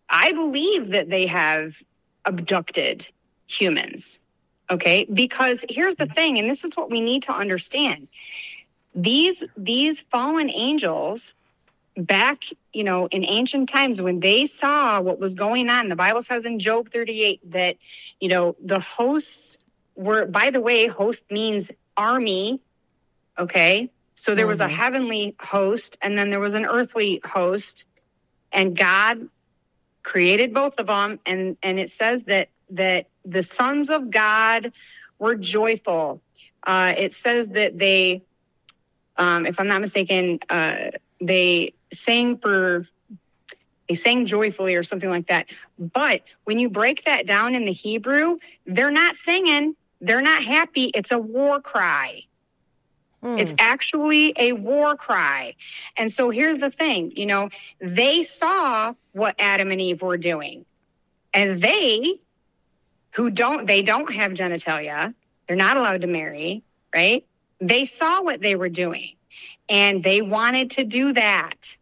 I believe that they have abducted humans. Okay, because here's the thing, and this is what we need to understand: these these fallen angels, back you know in ancient times when they saw what was going on, the Bible says in Job 38 that you know the hosts were. By the way, host means army. Okay, so there was a Mhm. heavenly host, and then there was an earthly host, and God created both of them and and it says that that the sons of god were joyful uh it says that they um if i'm not mistaken uh they sang for they sang joyfully or something like that. But when you break that down in the hebrew they're not singing. They're not happy. It's a war cry. Hmm. It's actually a war cry. And so here's the thing, you know, they saw what Adam and Eve were doing. And they who don't they don't have genitalia, they're not allowed to marry, right? They saw what they were doing and they wanted to do that.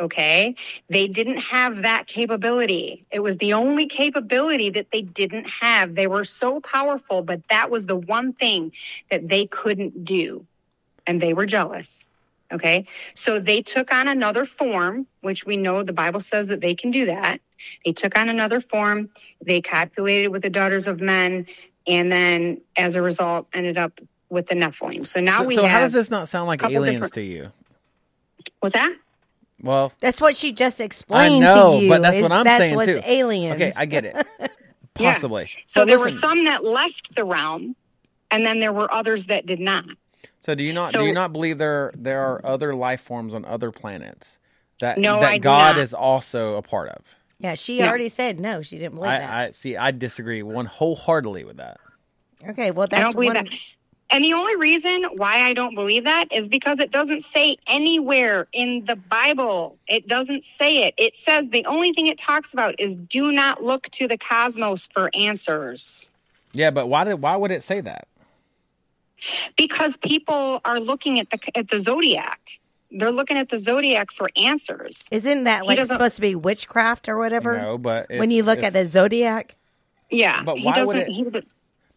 Okay? They didn't have that capability. It was the only capability that they didn't have. They were so powerful, but that was the one thing that they couldn't do and they were jealous. Okay. So they took on another form, which we know the Bible says that they can do that. They took on another form. They copulated with the daughters of men, and then as a result, ended up with the Nephilim. So now so, we so have. how does this not sound like aliens different- to you? What's that? Well, That's what she just I explained know, to you. but that's is what I'm that's saying what's too. aliens. Okay, I get it. Yeah. Possibly. So But there listen, were some that left the realm, and then there were others that did not. So do you not do you not believe there there are other life forms on other planets that No, that I God is also a part of? Yeah, she No. already said no. She didn't believe that. I, I see. I disagree one wholeheartedly with that. Okay, well I that's don't believe one. that. And the only reason why I don't believe that is because it doesn't say anywhere in the Bible. It doesn't say it. It says the only thing it talks about is do not look to the cosmos for answers. Yeah, but why did why would it say that? Because people are looking at the at the zodiac. They're looking at the zodiac for answers. Isn't that like supposed to be witchcraft or whatever? No, but when you look at the zodiac, Yeah, But why would doesn't. it- he doesn't-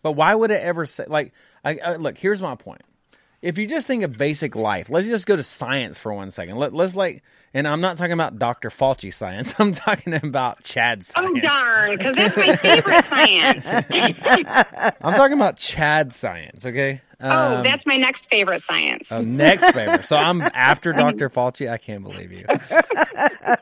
But why would it ever say like? I, I, look, here's my point. If you just think of basic life, let's just go to science for one second. Let, let's like, and I'm not talking about Dr. Fauci science. I'm talking about Chad science. Oh darn! Because that's my favorite science. I'm talking about Chad science. Okay. Oh, Um, that's my next favorite science. Oh, next favor. So I'm after Dr. Fauci. I can't believe you.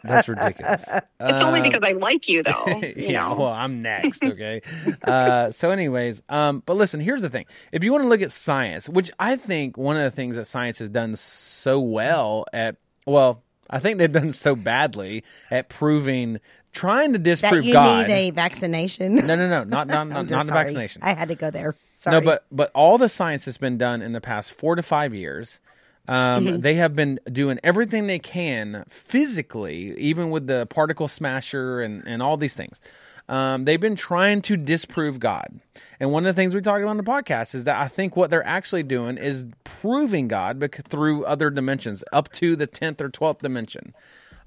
That's ridiculous. It's only Um, because I like you, though. You yeah, know? well, I'm next, okay? uh, so, anyways, um, but listen, here's the thing. If you want to look at science, which I think one of the things that science has done so well at, well, I think they've done so badly at proving, trying to disprove that you God. need a vaccination. no, no, no, not not not, not a vaccination. I had to go there. Sorry. No, but but all the science that's been done in the past four to five years, um, Mhm. they have been doing everything they can physically, even with the particle smasher and and all these things. Um, they've been trying to disprove God. And one of the things we talked about on the podcast is that I think what they're actually doing is proving God through other dimensions, up to the tenth or twelfth dimension.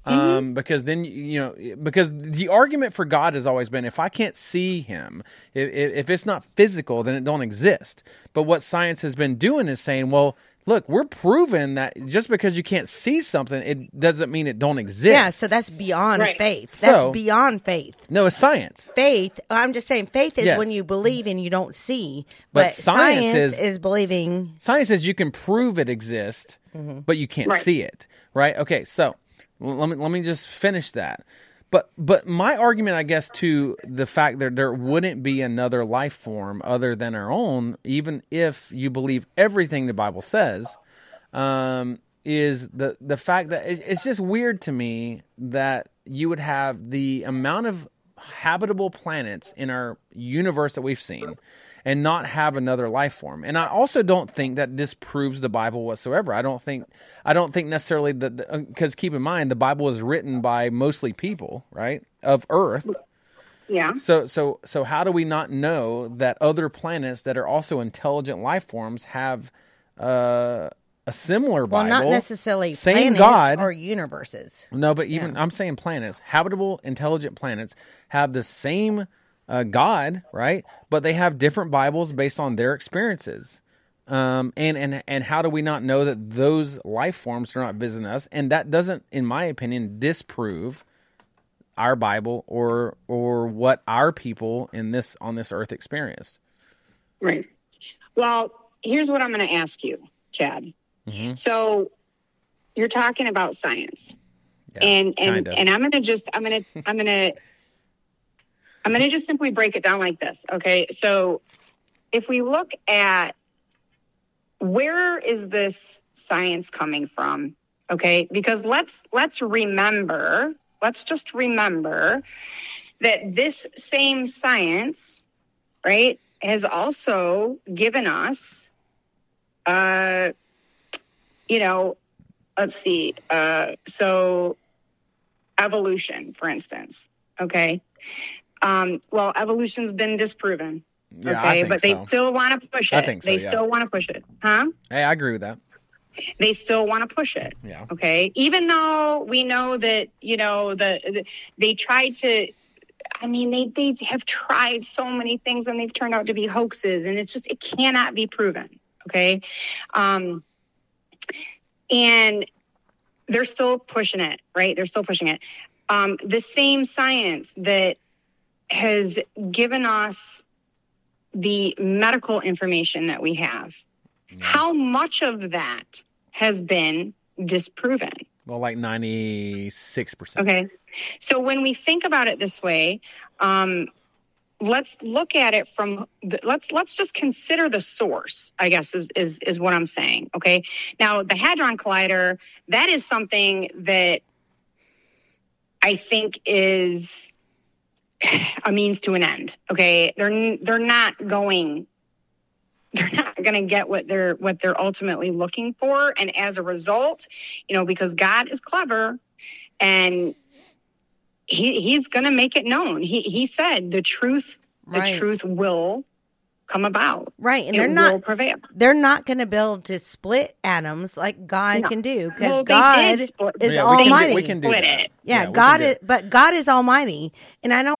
Um, because then you know because the argument for God has always been if I can't see Him, if, if it's not physical, then it don't exist. But what science has been doing is saying, well, look, we're proving that just because you can't see something, it doesn't mean it don't exist. yeah, so that's beyond Right. faith. So- That's beyond faith. no, it's science. Faith. I'm just saying, faith is Yes. when you believe and you don't see. But But, science science, is- is, believing. Science says you can prove it exists, but you can't Right. see it, right? Okay, so l- let me let me just finish that. But but my argument, I guess, to the fact that there wouldn't be another life form other than our own, even if you believe everything the Bible says, um, is the the fact that it's just weird to me that you would have the amount of habitable planets in our universe that we've seen and not have another life form. And I also don't think that this proves the Bible whatsoever. I don't think I don't think necessarily that because keep in mind the Bible was written by mostly people, right, of Earth. Yeah. So so so how do we not know that other planets that are also intelligent life forms have uh, a similar Bible? Well, not necessarily same planets God or universes. no, but even I'm saying planets, habitable, intelligent planets have the same uh, God, right? But they have different Bibles based on their experiences. Um, and and and how do we not know that those life forms are not visiting us? And that doesn't, in my opinion, disprove our Bible or or what our people in this on this earth experienced. Right. Well, here's what I'm going to ask you, Chad. Mm-hmm. So you're talking about science. and and kinda. and I'm going to just I'm going to I'm going to I'm going to just simply break it down like this, okay? So if we look at where is this science coming from? Okay? Because let's let's remember, let's just remember that this same science, right, has also given us uh you know, let's see. Uh so evolution, for instance. Okay. Um, well, evolution's been disproven. Yeah, okay, but they so. still want to push it. I think so, they yeah. still want to push it. Huh? Hey, I agree with that. They still want to push it. Yeah. Okay. Even though we know that, you know, the, the they tried to I mean, they they have tried so many things and they've turned out to be hoaxes and it's just it cannot be proven. Okay. Um and they're still pushing it, right? They're still pushing it. Um, the same science that has given us the medical information that we have, how much of that has been disproven? Well, like ninety six percent. Okay. So when we think about it this way, um, let's look at it from the, let's let's just consider the source. I guess is is is what I'm saying. Okay. Now the hadron collider that is something that I think is a means to an end. Okay, they're they're not going. They're not going to get what they're what they're ultimately looking for, and as a result, you know, because God is clever, and he he's going to make it known. He he said the truth, the Right. truth will come about. Right, and It they're will not prevail. They're not going to be able to split atoms like God No. can do because Well, God split- is Yeah, we can Almighty. we can do Split it. yeah, Yeah, God is, but God is Almighty, and I don't.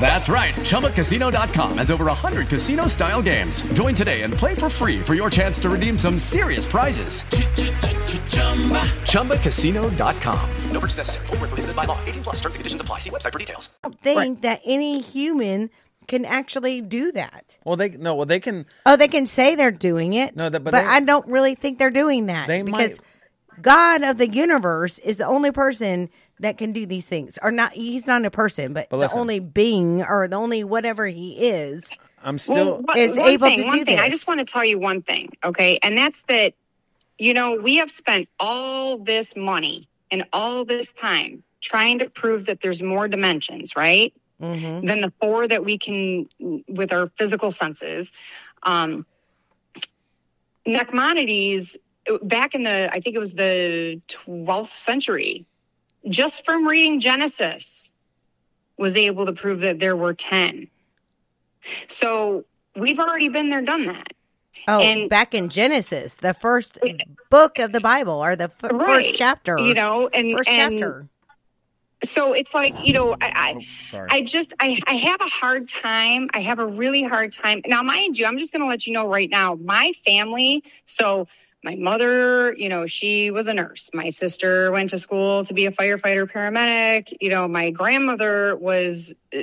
That's right. ChumbaCasino.com has over 100 casino style games. Join today and play for free for your chance to redeem some serious prizes. ChumbaCasino.com. No purchase necessary. Void where prohibited by law. 18 plus terms and conditions apply. See website for details. I don't think that any human can actually do that. Well, they no. Well, they can. Oh, they can say they're doing it, No, that- but but, they- I don't really think they're doing that They because God of the universe is the only person that can do these things. Or not? He's not a person, but, But the only being or the only whatever he is. I'm still. one- is one able thing, to one do thing. I just want to tell you one thing, okay? And that's that, you know, we have spent all this money and all this time trying to prove that there's more dimensions, right? Mm-hmm. Than the four that we can, with our physical senses. Um, Nachmanides, back in the, I think it was the 12th century, just from reading Genesis, was able to prove that there were 10. So we've already been there, done that. Oh, And- back in Genesis, the first book of the Bible or the f- Right. first chapter, You know, and first and chapter. So it's like you know, I I, oh, sorry. I just I I have a hard time. I have a really hard time. Now, mind you, I'm just going to let you know right now. My family. So my mother, you know, she was a nurse. My sister went to school to be a firefighter paramedic. You know, my grandmother was uh,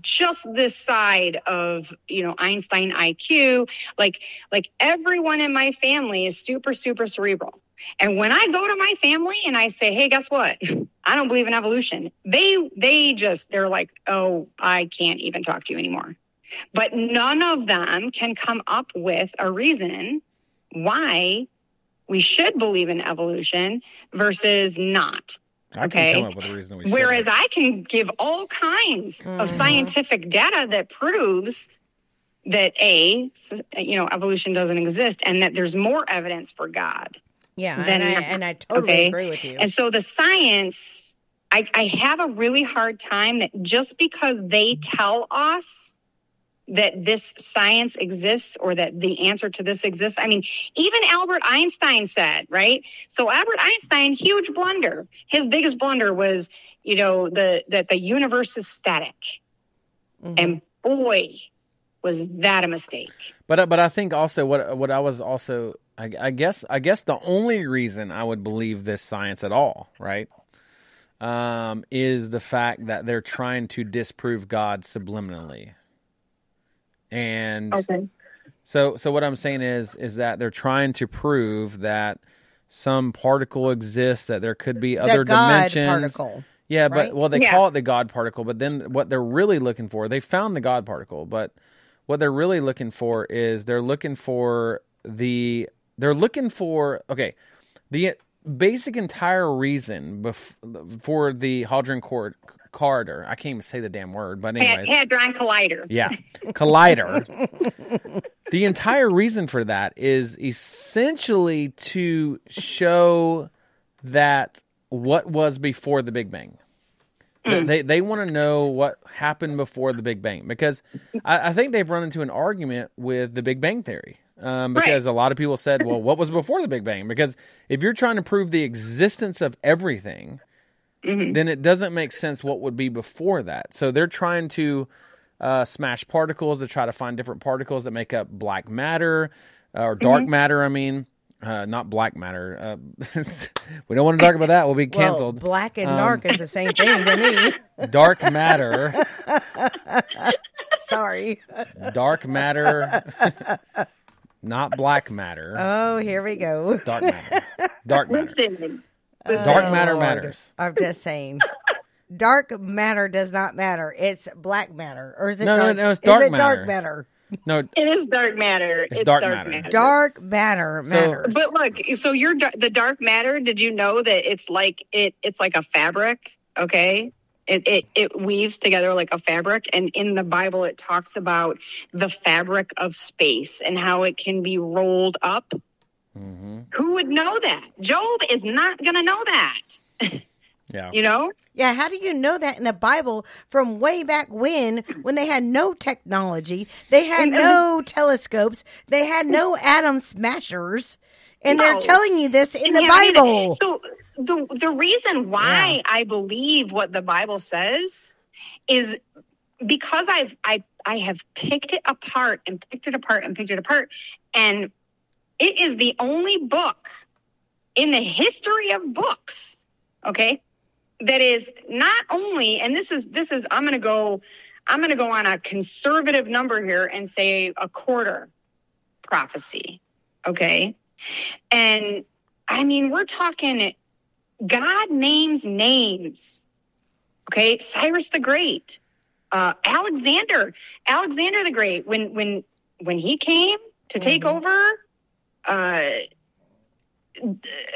just this side of, you know, Einstein IQ. Like, like everyone in my family is super, super cerebral. And when I go to my family and I say, "Hey, guess what? I don't believe in evolution," they they just they're like, "Oh, I can't even talk to you anymore." But none of them can come up with a reason why we should believe in evolution versus not. I okay. can come up with a reason we should. Whereas I can give all kinds of mm. scientific data that proves that a you know evolution doesn't exist and that there's more evidence for God. Yeah, than and I, not. and I totally Okay? agree with you. And so the science, I, I have a really hard time that just because they tell us that this science exists or that the answer to this exists. I mean, even Albert Einstein said, right? So Albert Einstein, huge blunder. His biggest blunder was, you know, the that the universe is static. Mm-hmm. And boy, was that a mistake. But uh, but I think also what what I was also I, I guess I guess the only reason I would believe this science at all, right? um, is the fact that they're trying to disprove God subliminally. And Okay. so so what I'm saying is is that they're trying to prove that some particle exists that there could be other God dimensions. particle, Yeah, right? but well they Yeah. call it the God particle, but then what they're really looking for, they found the God particle, but what they're really looking for is they're looking for the they're looking for okay, the basic entire reason bef- for the Hadron Cor- corridor. I can't even say the damn word, but anyways. Hadron Collider. Yeah. Collider. the entire reason for that is essentially to show that what was before the Big Bang. Mm. They they want to know what happened before the Big Bang because I, I think they've run into an argument with the Big Bang theory. Um, because a lot of people said, "Well, what was before the Big Bang?" Because if you're trying to prove the existence of everything, then it doesn't make sense what would be before that. So they're trying to uh, smash particles to try to find different particles that make up black matter uh, or dark Mhm. matter. I mean, uh, not black matter. Uh, we don't want to talk about that. We'll be Well, canceled. black and Um, dark is the same thing to me. dark matter. Sorry. Dark matter. not black matter. Oh, here we go. Dark matter. Dark matter. Listen, Dark uh, matter Lord. matters. I'm just saying. Dark matter does not matter. It's black matter, or is it? No, no, dark, no, it's dark is it dark matter. matter? No, It is dark matter. It's, dark matter. Dark matter matters. But look, so you're the dark matter. Did you know that it's like it? It's like a fabric. Okay, it it it weaves together like a fabric, and in the Bible it talks about the fabric of space and how it can be rolled up. Mm-hmm. Who would know that? Job is not going to know that. Yeah. You know? Yeah, how do you know that in the Bible from way back when, when they had no technology, they had no telescopes, they had no atom smashers, and they're telling you this in And the yeah, I mean, Bible. So the the reason why I believe what the Bible says is because I've I I have picked it apart and picked it apart and picked it apart, and it is the only book in the history of books, okay, that is not only and this is this is I'm going to go I'm going to go on a conservative number here and say a quarter prophecy, okay? And I mean, we're talking God names names. Okay, Cyrus the Great, uh, Alexander, Alexander the Great. When when when he came to take over, uh,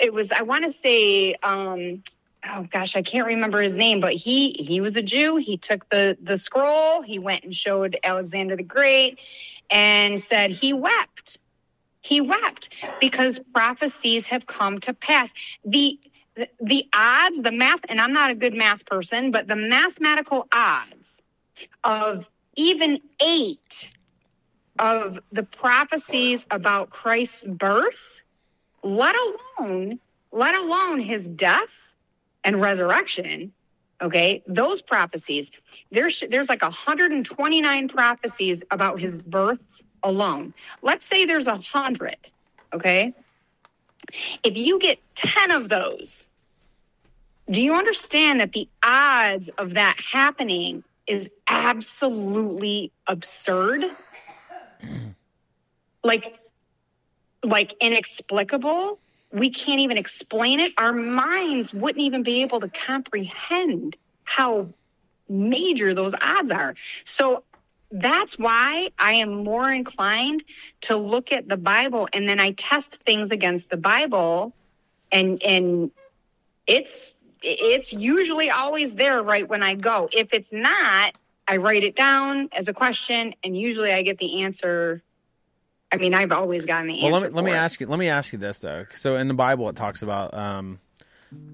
it was I want to say, um, oh gosh, I can't remember his name, but he he was a Jew. He took the the scroll. He went and showed Alexander the Great, and said he wept he wept because prophecies have come to pass the the odds the math and i'm not a good math person but the mathematical odds of even eight of the prophecies about christ's birth let alone let alone his death and resurrection okay those prophecies there's there's like 129 prophecies about his birth alone. Let's say there's a hundred okay? If you get 10 of those do you understand that the odds of that happening is absolutely absurd like like inexplicable. We can't even explain it. Our minds wouldn't even be able to comprehend how major those odds are. So that's why I am more inclined to look at the Bible and then I test things against the Bible and and it's it's usually always there right when I go. If it's not, I write it down as a question and usually I get the answer I mean, I've always gotten the Well, answer. let me let me ask you let me ask you this though. So in the Bible, it talks about, um,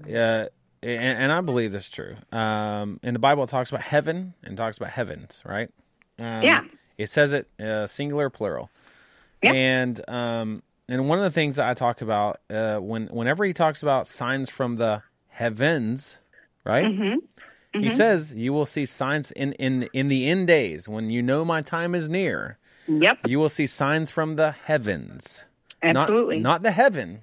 uh, and, and I believe this is true. Um, in the Bible, it talks about heaven and talks about heavens, right? Um, Yeah. It says it uh, singular, plural, and um, and one of the things that I talk about uh, when whenever he talks about signs from the heavens, right? Mm-hmm. He Mhm. says you will see signs in in in the end days when you know my time is near. Yep. You will see signs from the heavens. Absolutely. Not, the heaven.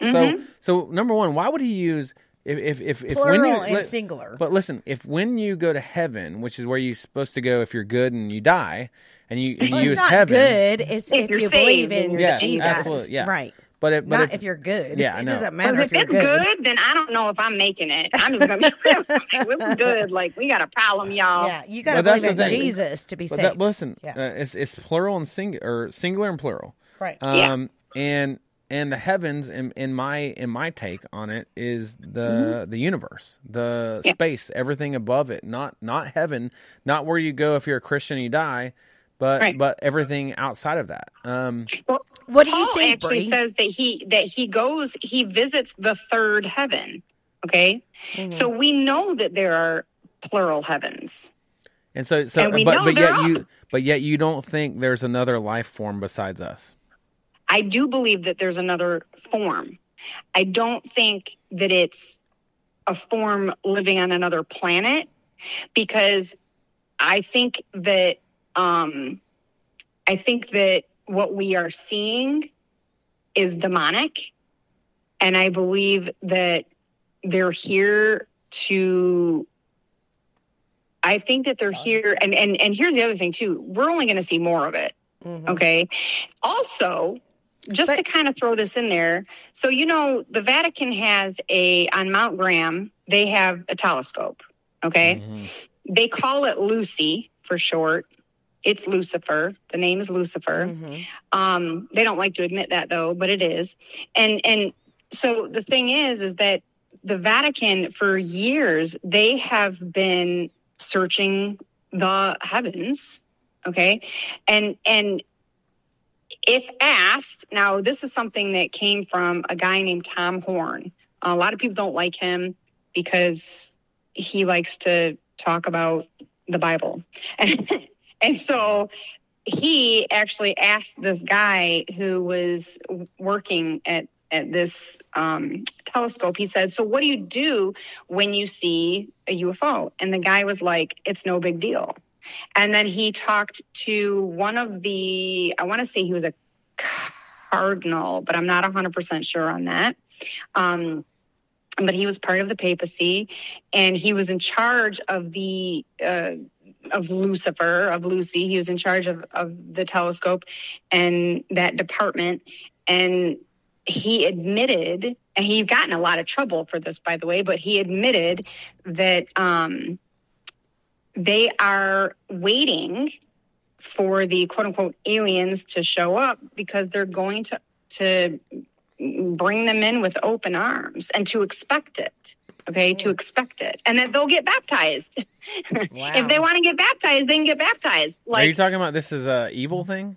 Mhm. So so number one, why would he use if if if, if Plural when you, and li- singular. But listen, if when you go to heaven, which is where you're supposed to go if you're good and you die, and you and Well, you it's use not heaven, good. It's If if, you're you saved believe and in you're yeah, Jesus. absolutely, yeah, Right. But it, but Not if, if, you're good. Yeah, it know. doesn't But matter if if, it's you're good. then I don't know if I'm making it. I'm just gonna be real. Like, we're good. Like we got a problem, y'all. Yeah, you got to But that's believe in thing. Jesus to be But saved. that, listen, Yeah. uh, it's it's plural and singular, or singular and plural. Right. Yeah. Um, and and the heavens, in, in my in my take on it, is the Mm-hmm. the universe, the Yeah. space, everything above it. Not not heaven, not where you go if you're a Christian and you die, but Right. but everything outside of that. Um, Well, What do you Paul think, actually Bree? says that he that he goes he visits the third heaven. Okay, Mm-hmm. so we know that there are plural heavens. and so so, And but but yet are. you but yet you don't think there's another life form besides us. I do believe that there's another form. I don't think that it's a form living on another planet because I think that um, I think that what we are seeing is demonic, and I believe that they're here to. I think that they're here, and and and here's the other thing too. We're only going to see more of it. Mm-hmm. Okay. Also, just to kind of throw this in there, so you know, the Vatican has a on Mount Graham. They have a telescope. Okay. Mm-hmm. They call it Lucy for short. It's Lucifer. The name is Lucifer. Um, they don't like to admit that though, but it is. And and so the thing is, is that the Vatican for years they have been searching the heavens. Okay, and and if asked, now this is something that came from a guy named Tom Horn. A lot of people don't like him because he likes to talk about the Bible. and so he actually asked this guy who was working at at this um, telescope. He said, "So what do you do when you see a UFO?" And the guy was like, "It's no big deal." And then he talked to one of the, I want to say he was a cardinal, but I'm not 100% sure on that. Um, but he was part of the papacy and he was in charge of the, uh, of Lucifer, of Lucy. He was in charge of, of the telescope and that department. And he admitted, and he got in a lot of trouble for this, by the way, but he admitted that, um, they are waiting for the quote unquote aliens to show up because they're going to to bring them in with open arms and to expect it okay to expect it and that they'll get baptized if they want to get baptized they can get baptized Are you talking about this is a evil thing?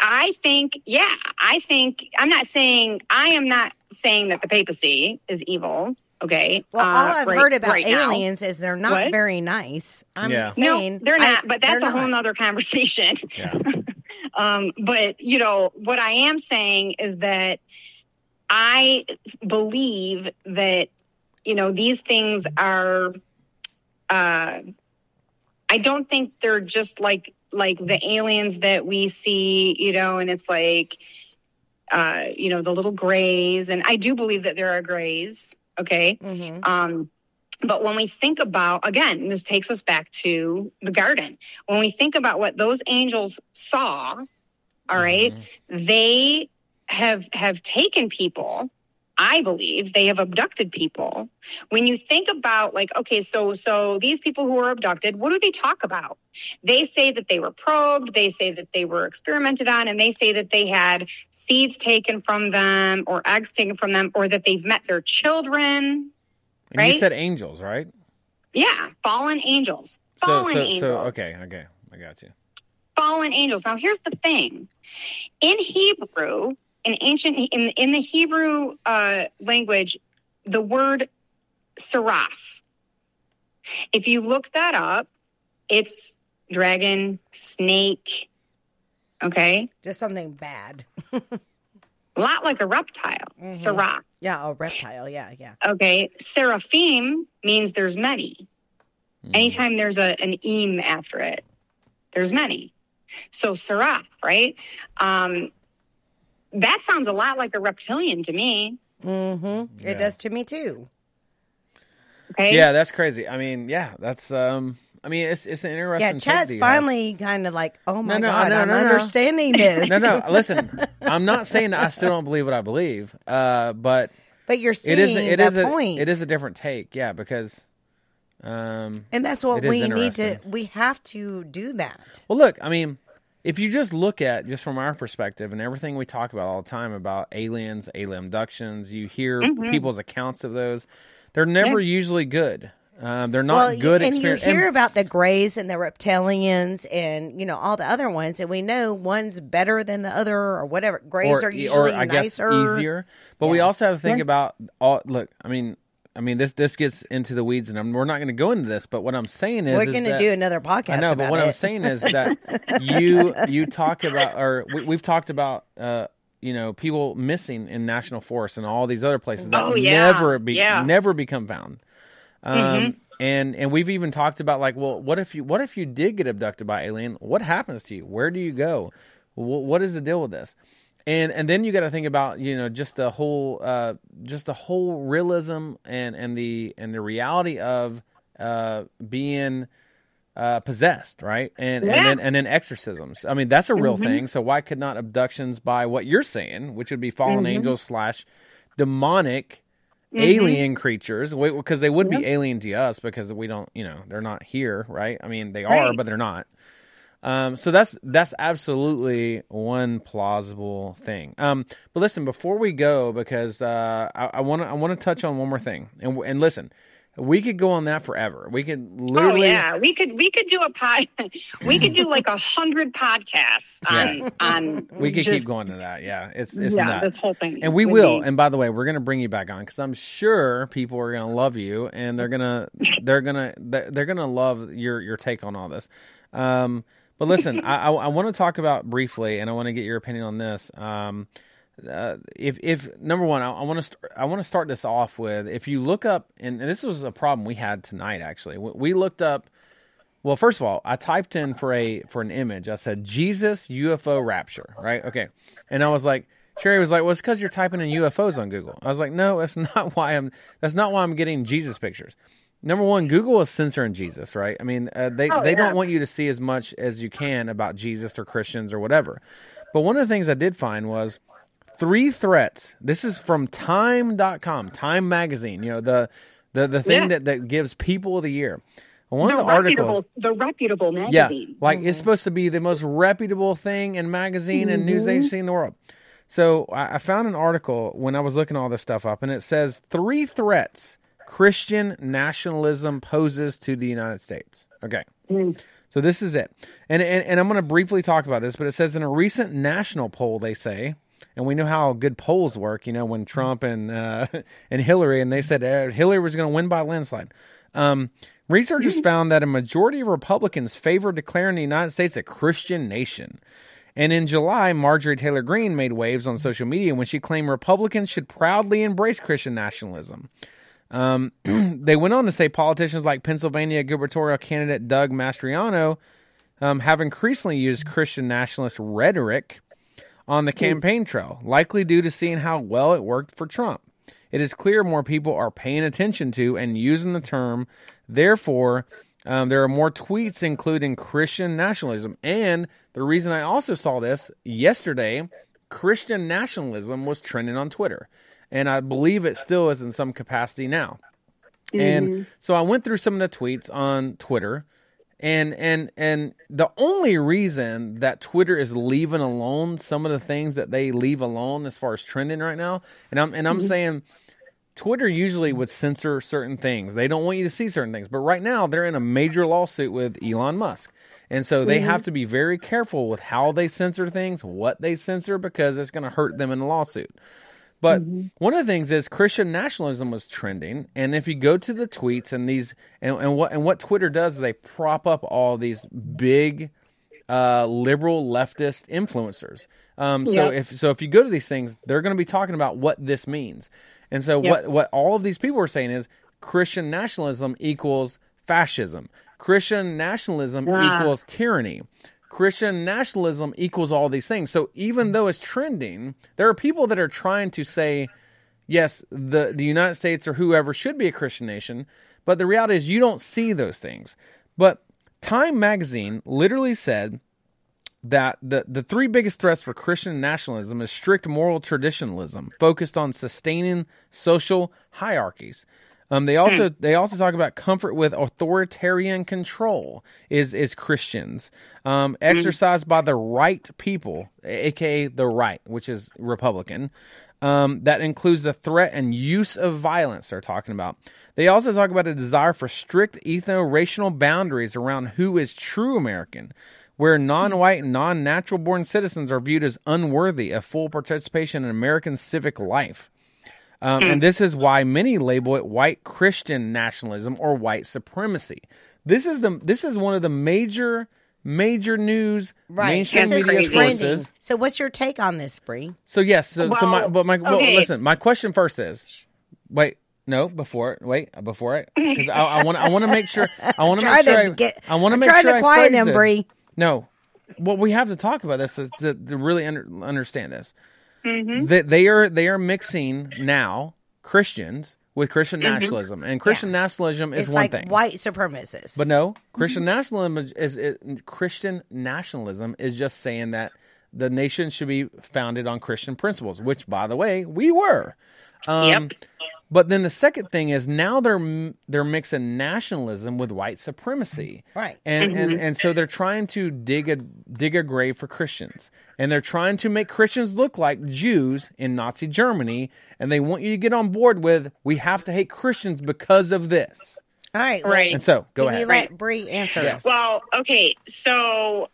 I think, yeah, I think, I'm not saying, I am not saying that the papacy is evil. Okay. Well, all uh, I've right- heard about right now. aliens is they're not What? very nice. I'm Yeah. saying no, they're I- not, but that's a whole not. nother conversation. um, but you know, what I am saying is that I believe that, you know, these things are, uh, I don't think they're just like, like the aliens that we see, you know, and it's like, uh, you know, the little grays. And I do believe that there are grays. Okay. Um, but when we think about, again, this takes us back to the garden. When we think about what those angels saw, all right, they have have taken people. I believe they have abducted people. When you think about like, okay, so so these people who were abducted, what do they talk about? They say that they were probed, they say that they were experimented on, and they say that they had seeds taken from them or eggs taken from them, or that they've met their children. And Right? you said angels, right? Yeah, fallen angels. So Fallen so angels. so okay, okay. I got you. fallen angels. Now, here's the thing: in Hebrew, in ancient in in the Hebrew uh, language, the word seraph. If you look that up, it's dragon, snake. Okay, Just something bad. a lot like a reptile. Seraph. Yeah, a reptile. Yeah, yeah. Okay, seraphim means there's many. Anytime there's a an eem after it, there's many. So seraph, right? Um, that sounds a lot like a reptilian to me. Mm-hmm. Yeah. It does to me too. Okay. Yeah, that's crazy. I mean, yeah, that's um. I mean, it's it's an interesting. Yeah, take Chad's that you have. finally kind of like, oh my no, god, no, I'm no, no. understanding this. No, no. Listen, I'm not saying that I still don't believe what I believe, uh, but But you're it is seeing it the is a point. it is a different take. Yeah, because um, and that's what we need to. We have to do that. Well, look, I mean, if you just look at just from our perspective and everything we talk about all the time about aliens, alien abductions, you hear Mhm. people's accounts of those. They're never usually good. Um, they're not well, good. and experience. you hear about the Greys and the reptilians, and you know all the other ones, and we know one's better than the other, or whatever. Greys are e- usually I guess nicer, easier. But we also have to think Yeah. about all. Look, I mean, I mean this this gets into the weeds, and I'm, we're not going to go into this. But what I'm saying is, We're gonna do another podcast I know, but about what I'm saying is that you you talk about, or we, we've talked about. uh you know, people missing in national forests and all these other places that Oh, yeah. never be Yeah. never become found. Um, Mhm. and and we've even talked about like, well, what if you what if you did get abducted by alien? What happens to you? Where do you go? Wh- what is the deal with this? And and then you got to think about you know just the whole uh, just the whole realism and and the and the reality of uh, being uh, possessed, right? And Yeah. and then and then exorcisms. I mean, that's a real Mhm. thing. So why could not abductions by what you're saying, which would be fallen Mhm. angels slash demonic Mhm. alien creatures, because they would be alien to us because we don't, you know, they're not here, right? I mean, they are, Right. but they're not. Um, so that's that's absolutely one plausible thing. Um, but listen, before we go, because uh, I want to I want to touch on one more thing, and and listen, we could go on that forever. We could literally. Oh yeah, we could we could do a pod, we could do like a hundred podcasts on Yeah. on. we could just- keep going to that. Yeah, it's it's yeah, nuts. this whole thing, and we will. And by the way, we're going to bring you back on because I'm sure people are going to love you, and they're gonna they're gonna they're they're gonna love your your take on all this. Um, but listen, I I, want to talk about briefly, and I want to get your opinion on this. Um, uh, if if number one, I, want to I want to start this off with if you look up, and, and this was a problem we had tonight. Actually, we, we looked up. Well, first of all, I typed in for a for an image. I said Jesus UFO rapture, right? Okay, and I was like, Sherry was like, "Well, it's because you're typing in UFOs on Google." I was like, "No, that's not why I'm. That's not why I'm getting Jesus pictures." Number one, Google is censoring Jesus, right? I mean, uh, they Oh, they yeah. don't want you to see as much as you can about Jesus or Christians or whatever. But one of the things I did find was three threats. This is from time.com, Time magazine, you know, the the the thing Yeah. that that gives people of the year. One the of the articles the reputable magazine. yeah, like it's supposed to be the most reputable thing in magazine and news agency in the world. So I, I found an article when I was looking all this stuff up, and it says three threats Christian nationalism poses to the United States. Okay. So this is it. And, and, and I'm going to briefly talk about this, but it says in a recent national poll, they say, and we know how good polls work, you know, when Trump and uh, and Hillary, and they said uh, Hillary was going to win by landslide. Um, researchers found that a majority of Republicans favor declaring the United States a Christian nation. And in July, Marjorie Taylor Greene made waves on social media when she claimed Republicans should proudly embrace Christian nationalism. Um, they went on to say politicians like Pennsylvania gubernatorial candidate Doug Mastriano um, have increasingly used Christian nationalist rhetoric on the campaign trail, likely due to seeing how well it worked for Trump. It is clear more people are paying attention to and using the term. Therefore, um, there are more tweets including Christian nationalism. And the reason I also saw this yesterday, Christian nationalism was trending on Twitter. And I believe it still is in some capacity now. And so I went through some of the tweets on Twitter and and and the only reason that Twitter is leaving alone some of the things that they leave alone as far as trending right now, and I'm and I'm saying Twitter usually would censor certain things. They don't want you to see certain things. But right now they're in a major lawsuit with Elon Musk. And so they Mhm. have to be very careful with how they censor things, what they censor because it's going to hurt them in the lawsuit. But one of the things is Christian nationalism was trending, and if you go to the tweets and these and, and what and what Twitter does is they prop up all these big uh, liberal leftist influencers. Um, so Yep. if so, if you go to these things, they're going to be talking about what this means. And so Yep. what what all of these people are saying is Christian nationalism equals fascism. Christian nationalism Ah. equals tyranny. Christian nationalism equals all these things. So even though it's trending, there are people that are trying to say, yes, the, the United States or whoever should be a Christian nation. But the reality is, you don't see those things. But Time magazine literally said that the, the three biggest threats for Christian nationalism is strict moral traditionalism, focused on sustaining social hierarchies. Um, they also they also talk about comfort with authoritarian control is is Christians um, exercised by the right people, aka the right, which is Republican. Um, that includes the threat and use of violence. They're talking about. They also talk about a desire for strict ethno-racial boundaries around who is true American, where non-white and non-natural born citizens are viewed as unworthy of full participation in American civic life. Um, and this is why many label it white Christian nationalism or white supremacy. This is the this is one of the major major news mainstream This media trending. sources. So, what's your take on this, Bree? So yes, so, so my but my well, listen. My question first is, wait, no, before wait before I because I want I want to make sure I want to Try make sure to I, get- I want to I'm make sure to I quiet phrase him. Bree. No, well we have to talk about this to, to, to really under, understand this. Mm-hmm. That they are they are mixing now Christians with Christian Mhm. nationalism, and Christian nationalism is it's one like thing. white supremacists. But no, Christian nationalism is, is, is Christian nationalism is just saying that the nation should be founded on Christian principles, which, by the way, we were. Um, But then the second thing is now they're they're mixing nationalism with white supremacy, Right. And and Mhm. and so they're trying to dig a dig a grave for Christians, and they're trying to make Christians look like Jews in Nazi Germany, and they want you to get on board with we have to hate Christians because of this. All right, Right. And so go Can ahead. you let Bree answer? Yes. Well, okay, so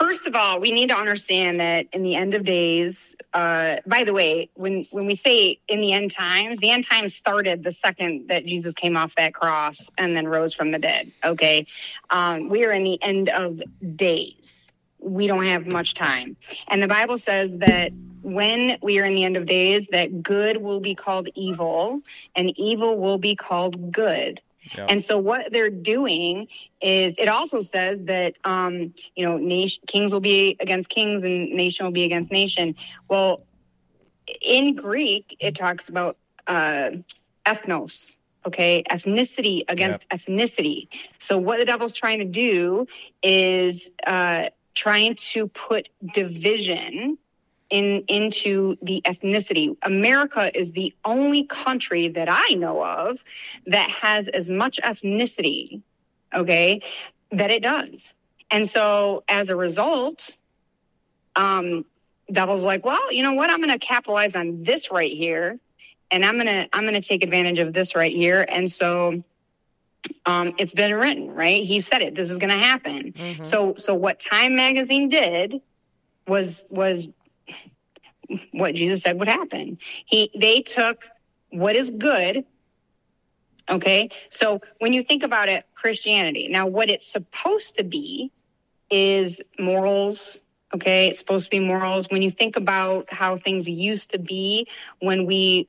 first of all, we need to understand that in the end of days, uh, by the way, when when we say in the end times, the end times started the second that Jesus came off that cross and then rose from the dead. Okay, um, we are in the end of days. We don't have much time, and the Bible says that when we are in the end of days, that good will be called evil, and evil will be called good. And so what they're doing is it also says that um, you know nation, kings will be against kings and nation will be against nation. Well, in Greek it talks about uh, ethnos. Okay, ethnicity against ethnicity. So what the devil's trying to do is uh, trying to put division in into the ethnicity. America is the only country that I know of that has as much ethnicity, okay, that it does. And so as a result, um, Devil's like, well, you know what? I'm going to capitalize on this right here, and I'm going to I'm going to take advantage of this right here. And so um, it's been written, right? He said it. This is going to happen. So so what Time Magazine did was was what Jesus said would happen. He they took what is good. Okay. So when you think about it, Christianity, now what it's supposed to be is morals. Okay. It's supposed to be morals. When you think about how things used to be when we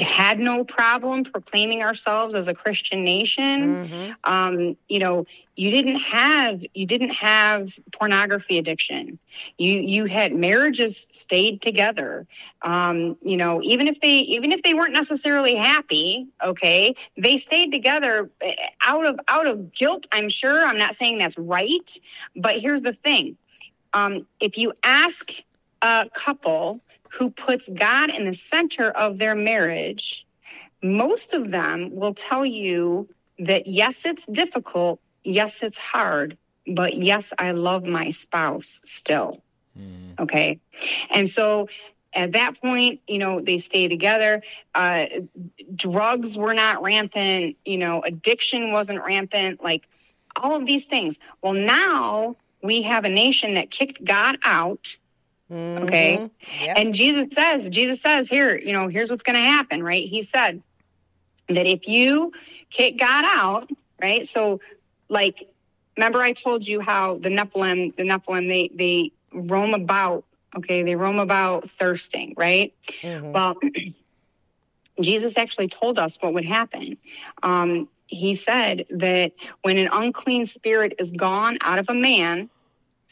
had no problem proclaiming ourselves as a Christian nation, um, you know, you didn't have you didn't have pornography addiction. You you had marriages stayed together. Um, you know, even if they even if they weren't necessarily happy, okay, they stayed together eh, out of out of guilt. I'm sure. I'm not saying that's right, but here's the thing: um, if you ask a couple who puts God in the center of their marriage, most of them will tell you that yes, it's difficult, yes, it's hard, but yes, I love my spouse still. Okay. And so at that point, you know, they stay together. Uh, drugs were not rampant, you know, addiction wasn't rampant, like all of these things. Well, now we have a nation that kicked God out. Okay. And Jesus says, Jesus says, here, you know, here's what's going to happen, right? He said that if you kick God out, right? So, like, remember I told you how the Nephilim, the Nephilim, they, they roam about, okay? They roam about thirsting, right? Well, Jesus actually told us what would happen. Um, he said that when an unclean spirit is gone out of a man,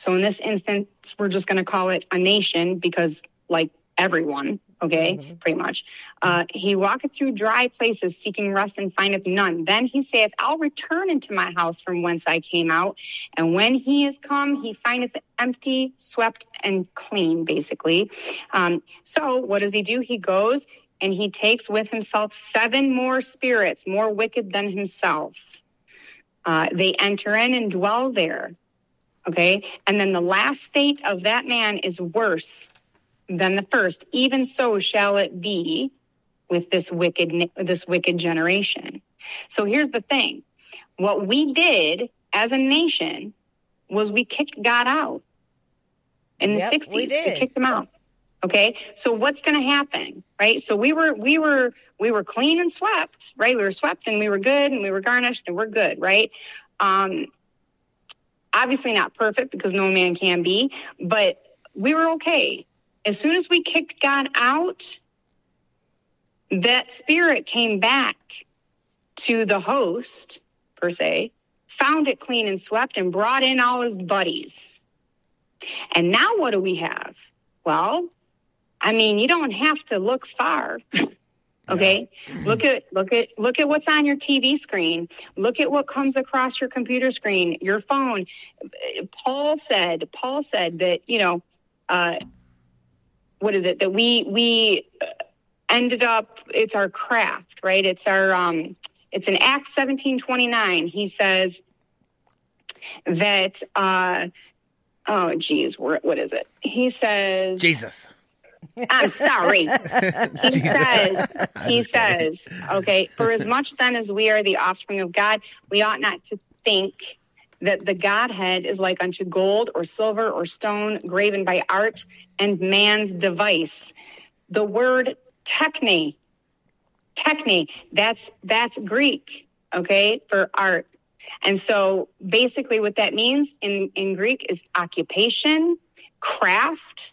so in this instance, we're just going to call it a nation because, like everyone. Okay, pretty much. Uh, he walketh through dry places, seeking rest, and findeth none. Then he saith, I'll return into my house from whence I came out. And when he is come, he findeth it empty, swept, and clean, basically. Um, so what does he do? He goes and he takes with himself seven more spirits, more wicked than himself. Uh, they enter in and dwell there. Okay. And then the last state of that man is worse than the first. Even so shall it be with this wicked, this wicked generation. So here's the thing. What we did as a nation was we kicked God out in Yep, the 60s. we did. kicked him out. Okay. So what's going to happen? Right. So we were, we were, we were clean and swept, right? We were swept and we were good and we were garnished and we're good. Right. Um, obviously not perfect because no man can be, but we were okay. As soon as we kicked God out, that spirit came back to the host, per se, found it clean and swept, and brought in all his buddies. And now what do we have? Well, I mean, you don't have to look far. okay? Look at look at look at what's on your tv screen. Look at what comes across your computer screen your phone. Paul said paul said that you know uh what is it that we we uh, ended up it's our craft right? It's our um it's in acts 1729 he says that uh oh geez what is it? He says Jesus. I'm sorry. He says, he says, okay, for as much then as we are the offspring of God, we ought not to think that the Godhead is like unto gold or silver or stone graven by art and man's device. The word techne, techne, that's that's Greek, okay, for art. And so basically what that means in, in Greek is occupation, craft,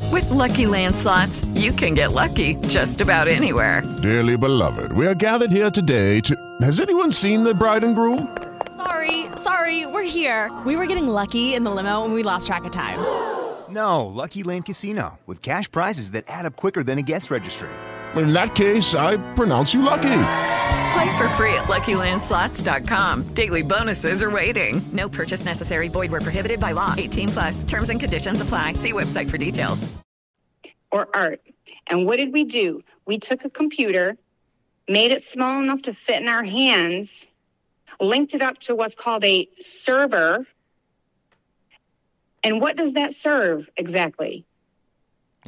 With Lucky Land slots, you can get lucky just about anywhere. Dearly beloved, we are gathered here today to. Has anyone seen the bride and groom? Sorry, sorry, we're here. We were getting lucky in the limo and we lost track of time. No, Lucky Land Casino, with cash prizes that add up quicker than a guest registry. In that case, I pronounce you lucky. Play for free at LuckyLandSlots.com. Daily bonuses are waiting. No purchase necessary. Void were prohibited by law. 18 plus. Terms and conditions apply. See website for details. or art. And what did we do? We took a computer, made it small enough to fit in our hands, linked it up to what's called a server. And what does that serve exactly?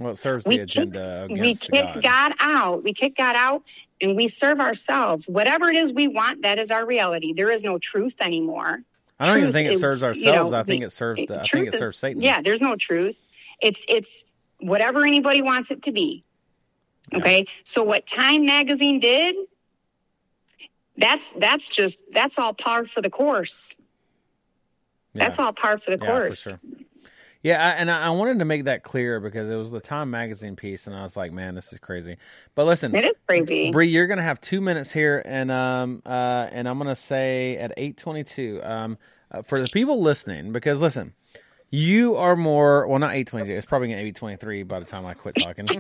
Well, it serves We the agenda kick- we kick God. God. out. We kick God out and we serve ourselves. Whatever it is we want, that is our reality. There is no truth anymore. I don't even think it is, serves you ourselves. know, I think it serves the. I think it serves Satan. Yeah, there's no truth. It's it's whatever anybody wants it to be. Okay. So what Time Magazine did, that's that's just that's all par for the course. That's all par for the Yeah, for course. sure. Yeah, I, and I I wanted to make that clear because it was the Time magazine piece, and I was like, "Man, this is crazy." But listen, It is crazy. Bree, you're gonna have two minutes here, and um, uh, and I'm gonna say at eight twenty-two, um, uh, for the people listening, because listen, you are more well, not eight twenty-two. It's probably gonna be twenty-three by the time I quit talking.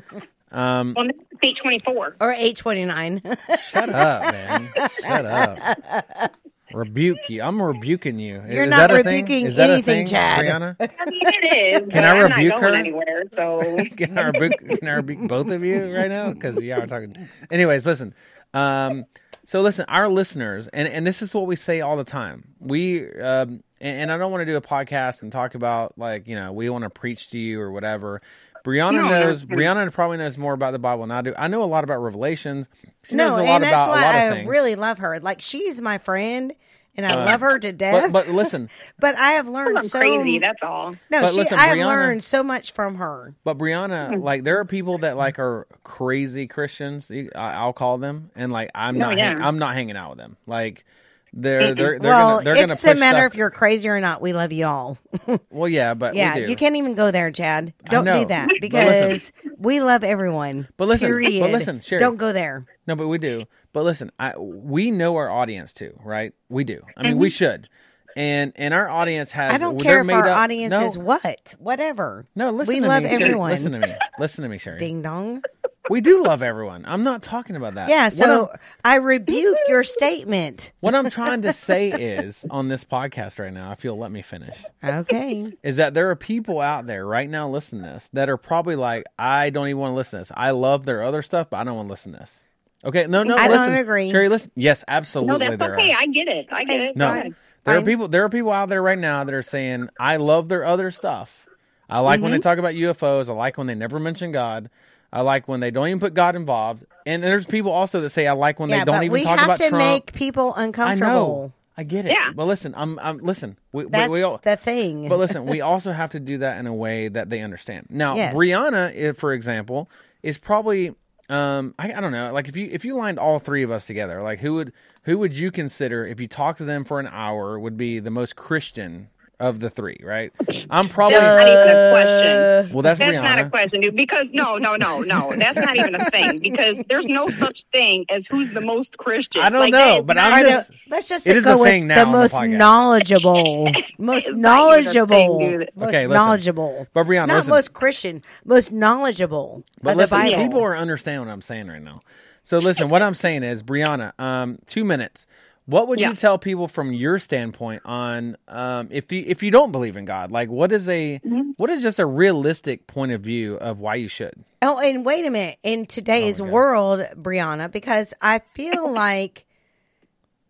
Um, Well, eight twenty four or eight twenty nine. Shut up, man. Shut up. Rebuke you. I'm rebuking you. You're Is not that a thing? rebuking Is that a anything, thing, Chad. Brianna? I mean, it is. Can I I'm rebuke her? anywhere. So can I rebuke? Can I rebuke both of you right now? Because yeah, we're talking. Anyways, listen. Um, so listen, our listeners, and and this is what we say all the time. We um, and, and I don't want to do a podcast and talk about like you know we want to preach to you or whatever. Brianna No, knows. Brianna probably knows more about the Bible than I do. I know a lot about Revelations. She no, knows a lot and that's about why a lot of I things. really love her. Like she's my friend, and I Uh, love her to death. But, but listen, But I have learned I'm so crazy. That's all. No, But she. listen, I've Brianna- learned so much from her. But Brianna, like there are people that like are crazy Christians. I- I'll call them, and like I'm Oh, not. yeah. hang- I'm not hanging out with them. Like they're they're they're well, gonna they're it gonna doesn't matter stuff- if you're crazy or not. We love you all. Well, yeah, but yeah, we do. you can't even go there, Chad. Don't do that because we love everyone. But listen, period. but listen, Sherry. don't go there. No, but we do. But listen, I we know our audience too, right? We do. I mean, we should. And and our audience has. I don't care if our up- audience no, is what, whatever. No, listen we to love me, Sherry. everyone. Listen to me. Listen to me, Sherry. Ding dong. We do love everyone. I'm not talking about that. Yeah, so I'm- rebuke your statement. What I'm trying to say is on this podcast right now, if you'll let me finish, Okay. is that there are people out there right now listening to this that are probably like, I don't even want to listen to this. I love their other stuff, but I don't want to listen to this. Okay, no, no, I don't listen. agree. Sherry, listen. Yes, absolutely. no, absolutely. that's there okay. are. I get it. I get it. Go No, ahead. there are people. There are people out there right now that are saying, I love their other stuff. I like when they Mhm. talk about UFOs. I like when they never mention God. I like when they don't even put God involved. And there's people also that say, I like when yeah, they don't but even we have to make people I uncomfortable. know. I get it. Yeah. But listen, I'm, I'm listen. We, we- That's we, all, the thing. But listen, we also have to do that in a way that they understand. Now, Yes. Brianna, if, for example, is probably um I, I don't know, like if you if you lined all three of us together, like who would who would you consider if you talked to them for an hour would be the most Christian of the three, right? I'm probably That's not even a question. Well, that's that's Brianna. not a question, dude. Because no, no, no, no, that's not even a thing. Because there's no such thing as who's the most Christian. I don't Like, know, but I'm just let's just it is go a with thing now the on the most podcast. knowledgeable, most knowledgeable, most Okay, listen. knowledgeable. But Brianna, not listen. most Christian, most knowledgeable But of the listen, Bible. people are understanding what I'm saying right now. So listen, what I'm saying is, Brianna, um, two minutes. What would you tell people from your standpoint on um, if you if you don't believe in God? Like, what is a Mm-hmm. what is just a realistic point of view of why you should? Oh, and wait a minute. In today's world, Brianna, because I feel like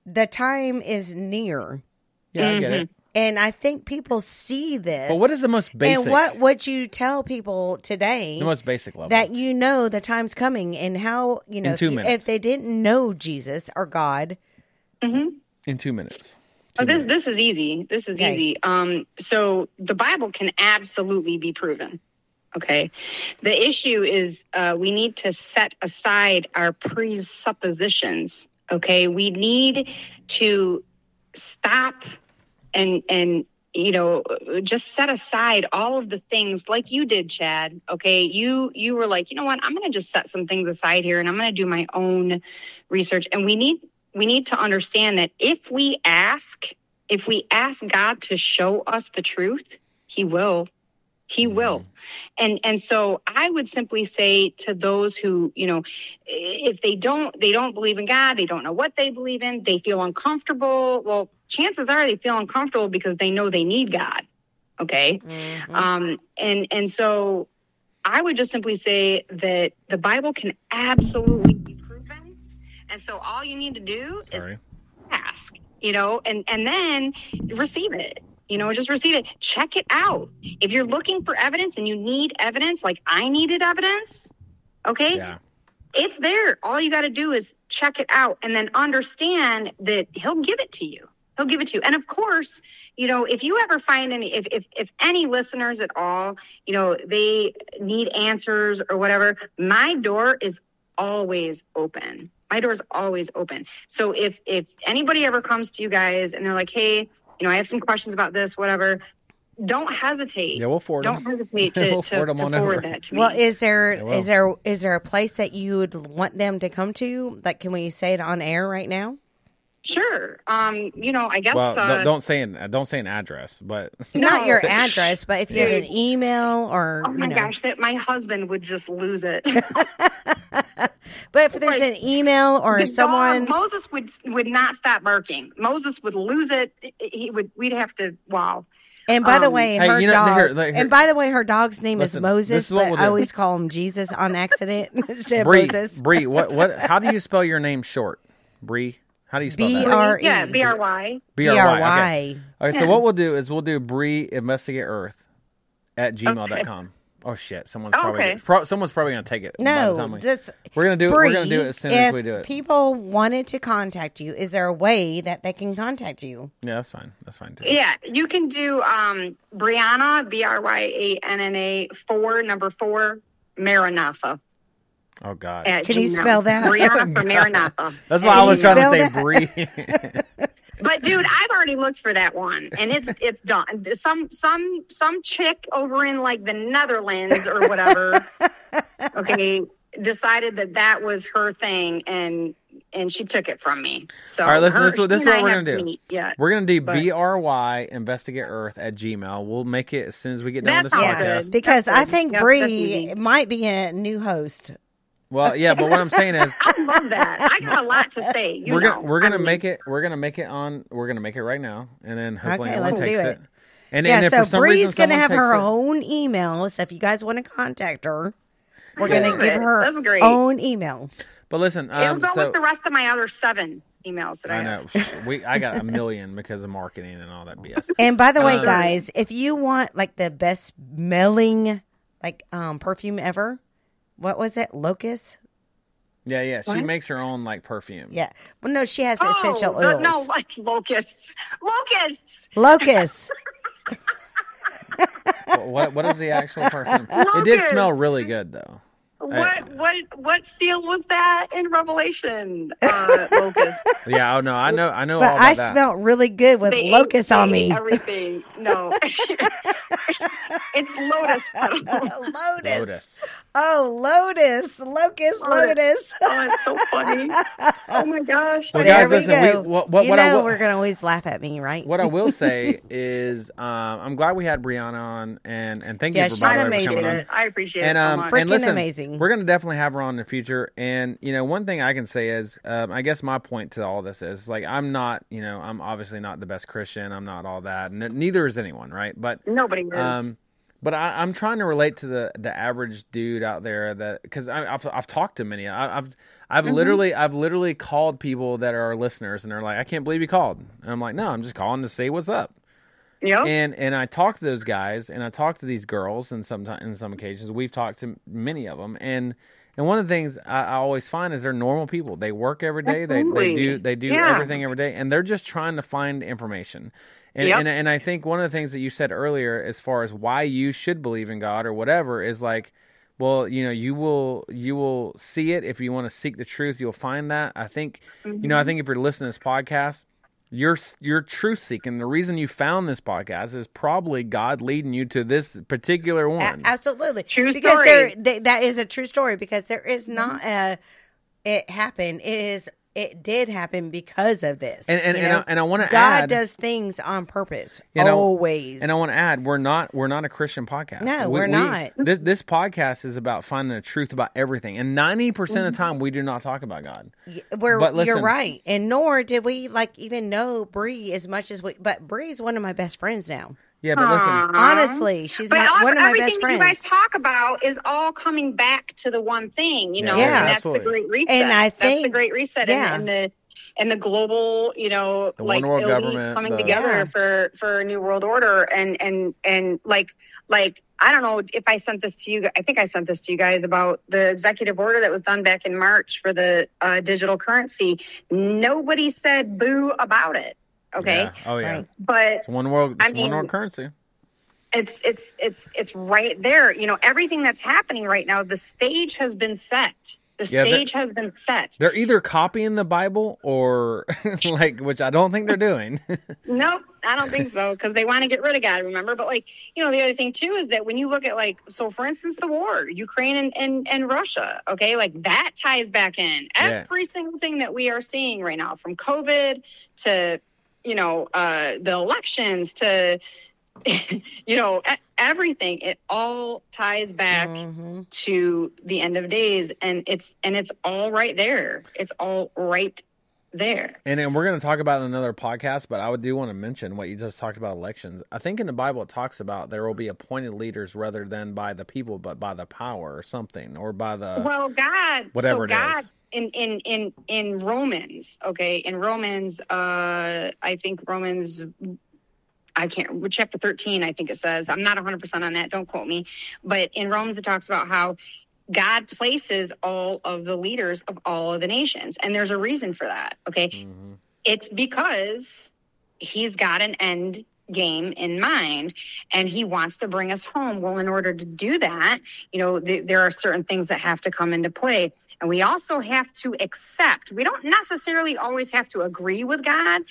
the time is near. Yeah, I get it. And I think people see this. But what is the most basic? And what would you tell people today? The most basic level. That you know the time's coming and how, you know, if, if they didn't know Jesus or God. In two minutes. Oh, this this is easy. This is Okay. easy. Um, so the Bible can absolutely be proven. Okay. The issue is uh, we need to set aside our presuppositions. Okay. We need to stop and and you know just set aside all of the things like you did chad okay you you were like you know what i'm going to just set some things aside here and i'm going to do my own research and we need we need to understand that if we ask if we ask god to show us the truth he will. He will. And and so i would simply say to those who you know if they don't they don't believe in god they don't know what they believe in they feel uncomfortable well chances are they feel uncomfortable because they know they need god okay? Um and and so i would just simply say that the bible can absolutely and so all you need to do Sorry. is ask you know and and then receive it you know just receive it. Check it out. If you're looking for evidence and you need evidence like i needed evidence okay Yeah. it's there. All you got to do is check it out and then understand that he'll give it to you. He'll give it to you. And of course you know if you ever find any if if, if any listeners at all you know they need answers or whatever my door is always open my door is always open so if if anybody ever comes to you guys and they're like hey you know i have some questions about this whatever don't hesitate Yeah, we'll forward don't them. hesitate to, We'll to, forward them to on forward over. that to me Well, is there Yeah, well. is there is there a place that you would want them to come to? Like, can we say it on air right now? Sure. Um, you know, I guess Well, uh, don't, don't say an don't say an address, but Not your address, but if you have an email or Oh you my know. gosh, that my husband would just lose it. But if there's an email or someone, dog, Moses would would not stop barking. Moses would lose it. He would. We'd have to. Wow. and by the Um, way, Hey, her you know, dog, here, here. and by the way, her dog's name Listen, is Moses, is but we'll I always call him Jesus on accident instead of Bree, Moses. Bree, what, what, how do you spell your name short? Bree? How do you spell that? B-R-E. Yeah, B R Y. B-R-Y. Okay. B-R-Y. Okay, so what we'll do is we'll do Bree Investigate Earth at gmail.com. Oh shit! Someone's Oh, probably okay. pro, someone's probably gonna take it. by the No, time we- that's we're gonna do it. We're gonna do it as soon as we do it. People wanted to contact you. Is there a way that they can contact you? yeah, that's fine. That's fine too. Yeah, you can do um, Brianna B R Y A N N A four number four Maranatha. Oh god. at Can you spell that? Brianna for Maranatha. That's why I was trying to say that? Bree. But dude, I've already looked for that one, and it's it's done. Some some some chick over in like the Netherlands or whatever. okay, decided that that was her thing, and and she took it from me. So All right, listen. her- This is what this is what we're gonna do. meet yet, We're gonna do but- B R Y Investigate Earth at Gmail. We'll make it as soon as we get done with That this podcast. good. Because That's I good. think Yep, Bree easy. might be a new host. Well, yeah, but what I'm saying is, I love that. I got a lot to say. You we're know. gonna we're gonna I mean, make it we're gonna make it on we're gonna make it right now, and then hopefully Okay, no one let's takes do it. it. And, yeah, and if so for some Bree's reason gonna have her it- own email. So if you guys want to contact her, we're I gonna give it. her great. own email. But listen, It'll um, go so with the rest of my other seven emails that I, I have. know we I got a million because of marketing and all that BS. And by the way, Um, guys, if you want like the best smelling like um perfume ever, what was it? Locust? Yeah, yeah, she What? makes her own like perfume. Yeah. Well, no, she has Oh, essential no, oils. no, like locusts. Locusts. Locust. What, what what is the actual perfume? It did smell really good though. What what what seal was that in Revelation? Uh, locust. Yeah, oh no, I know I know all but about I that. smelled really good with They ate- on ate me. Everything. No. it's lotus. Lotus. Lotus. Oh, lotus. Locust, lotus. Oh, it's so funny. Oh my gosh. Well, there guys, we listen, go. We, what, what, you what know, will, we're going to always laugh at me, right? What I will say is, um, I'm glad we had Brianna on, and and thank Yeah, you for she's by the way, for amazing. coming on. I appreciate And it so um, much. and listen, amazing. we're gonna definitely have her on in the future. And you know, one thing I can say is, um, I guess my point to all this is, like, I'm not, you know, I'm obviously not the best Christian. I'm not all that, and neither is anyone, right? But Nobody is. um, but I, I'm trying to relate to the the average dude out there that because I've I've talked to many. I, I've I've Mm-hmm. literally I've literally called people that are listeners and they're like, I can't believe you called. And I'm like, no, I'm just calling to say what's up. Yep. And and I talk to those guys and I talk to these girls and sometimes in some occasions we've talked to many of them and and one of the things I, I always find is they're normal people. They work every day. They they do they do Yeah. everything every day and they're just trying to find information. And, Yep. and and I think one of the things that you said earlier, as far as why you should believe in God or whatever, is like, well, you know, you will you will see it if you want to seek the truth. You'll find that. I think, you know, I Mhm. think if you're listening to this podcast, you're you're truth seeking. The reason you found this podcast is probably God leading you to this particular A- one. absolutely. True because story. there th- that is a true story because there is Mm-hmm. not a it happened. It is it did happen because of this. And- and- you and I- and I wanna add God add- does things on purpose. You know, always. And I want to add, we're not we're not a Christian podcast. No, We- we're we- not. This this podcast is about finding the truth about everything, and ninety percent Mm-hmm. of the time we do not talk about God. We're, But you're right, and nor did we like even know Bree as much as we. But Bree's one of my best friends now. Yeah, but listen, Aw. Honestly, she's but my, also, one of my everything best that you guys talk about is all coming back to the one thing, you know, Yeah, and that's absolutely. the great reset. And I that's the great reset yeah. and, and the and the global, you know, The like world elite government, coming the- together Yeah. for for a new world order and and and like like I don't know if I sent this to you. gu- I think I sent this to you guys about the executive order that was done back in March for the uh, digital currency. Nobody said boo about it. Okay, Yeah. Oh yeah, Right. but it's one world. I It's one mean- world currency. it's it's it's it's right there you know everything that's happening right now the stage has been set the Yeah, stage has been set They're either copying the Bible or like, which I don't think they're doing. nope i don't think so because they want to get rid of god remember but like you know the other thing too is that when you look at like so for instance the war ukraine and and, and russia okay like that ties back in Yeah. every single thing that we are seeing right now from covid to you know uh the elections to you know, everything. It all ties back Mm-hmm. to the end of days, and it's and it's all right there. It's all right there. And, and we're going to talk about in another podcast, but I would do want to mention what you just talked about elections. I think in the Bible it talks about there will be appointed leaders rather than by the people, but by the power or something, or by the well, God, whatever so God, is. in in in in Romans, okay, in Romans, uh, I think Romans. I can't, chapter 13, I think it says. I'm not 100% on that. Don't quote me. But in Romans, it talks about how God places all of the leaders of all of the nations. And there's a reason for that. Okay. Mm-hmm. It's because he's got an end game in mind and he wants to bring us home. Well, in order to do that, you know, th- there are certain things that have to come into play. And we also have to accept, we don't necessarily always have to agree with God,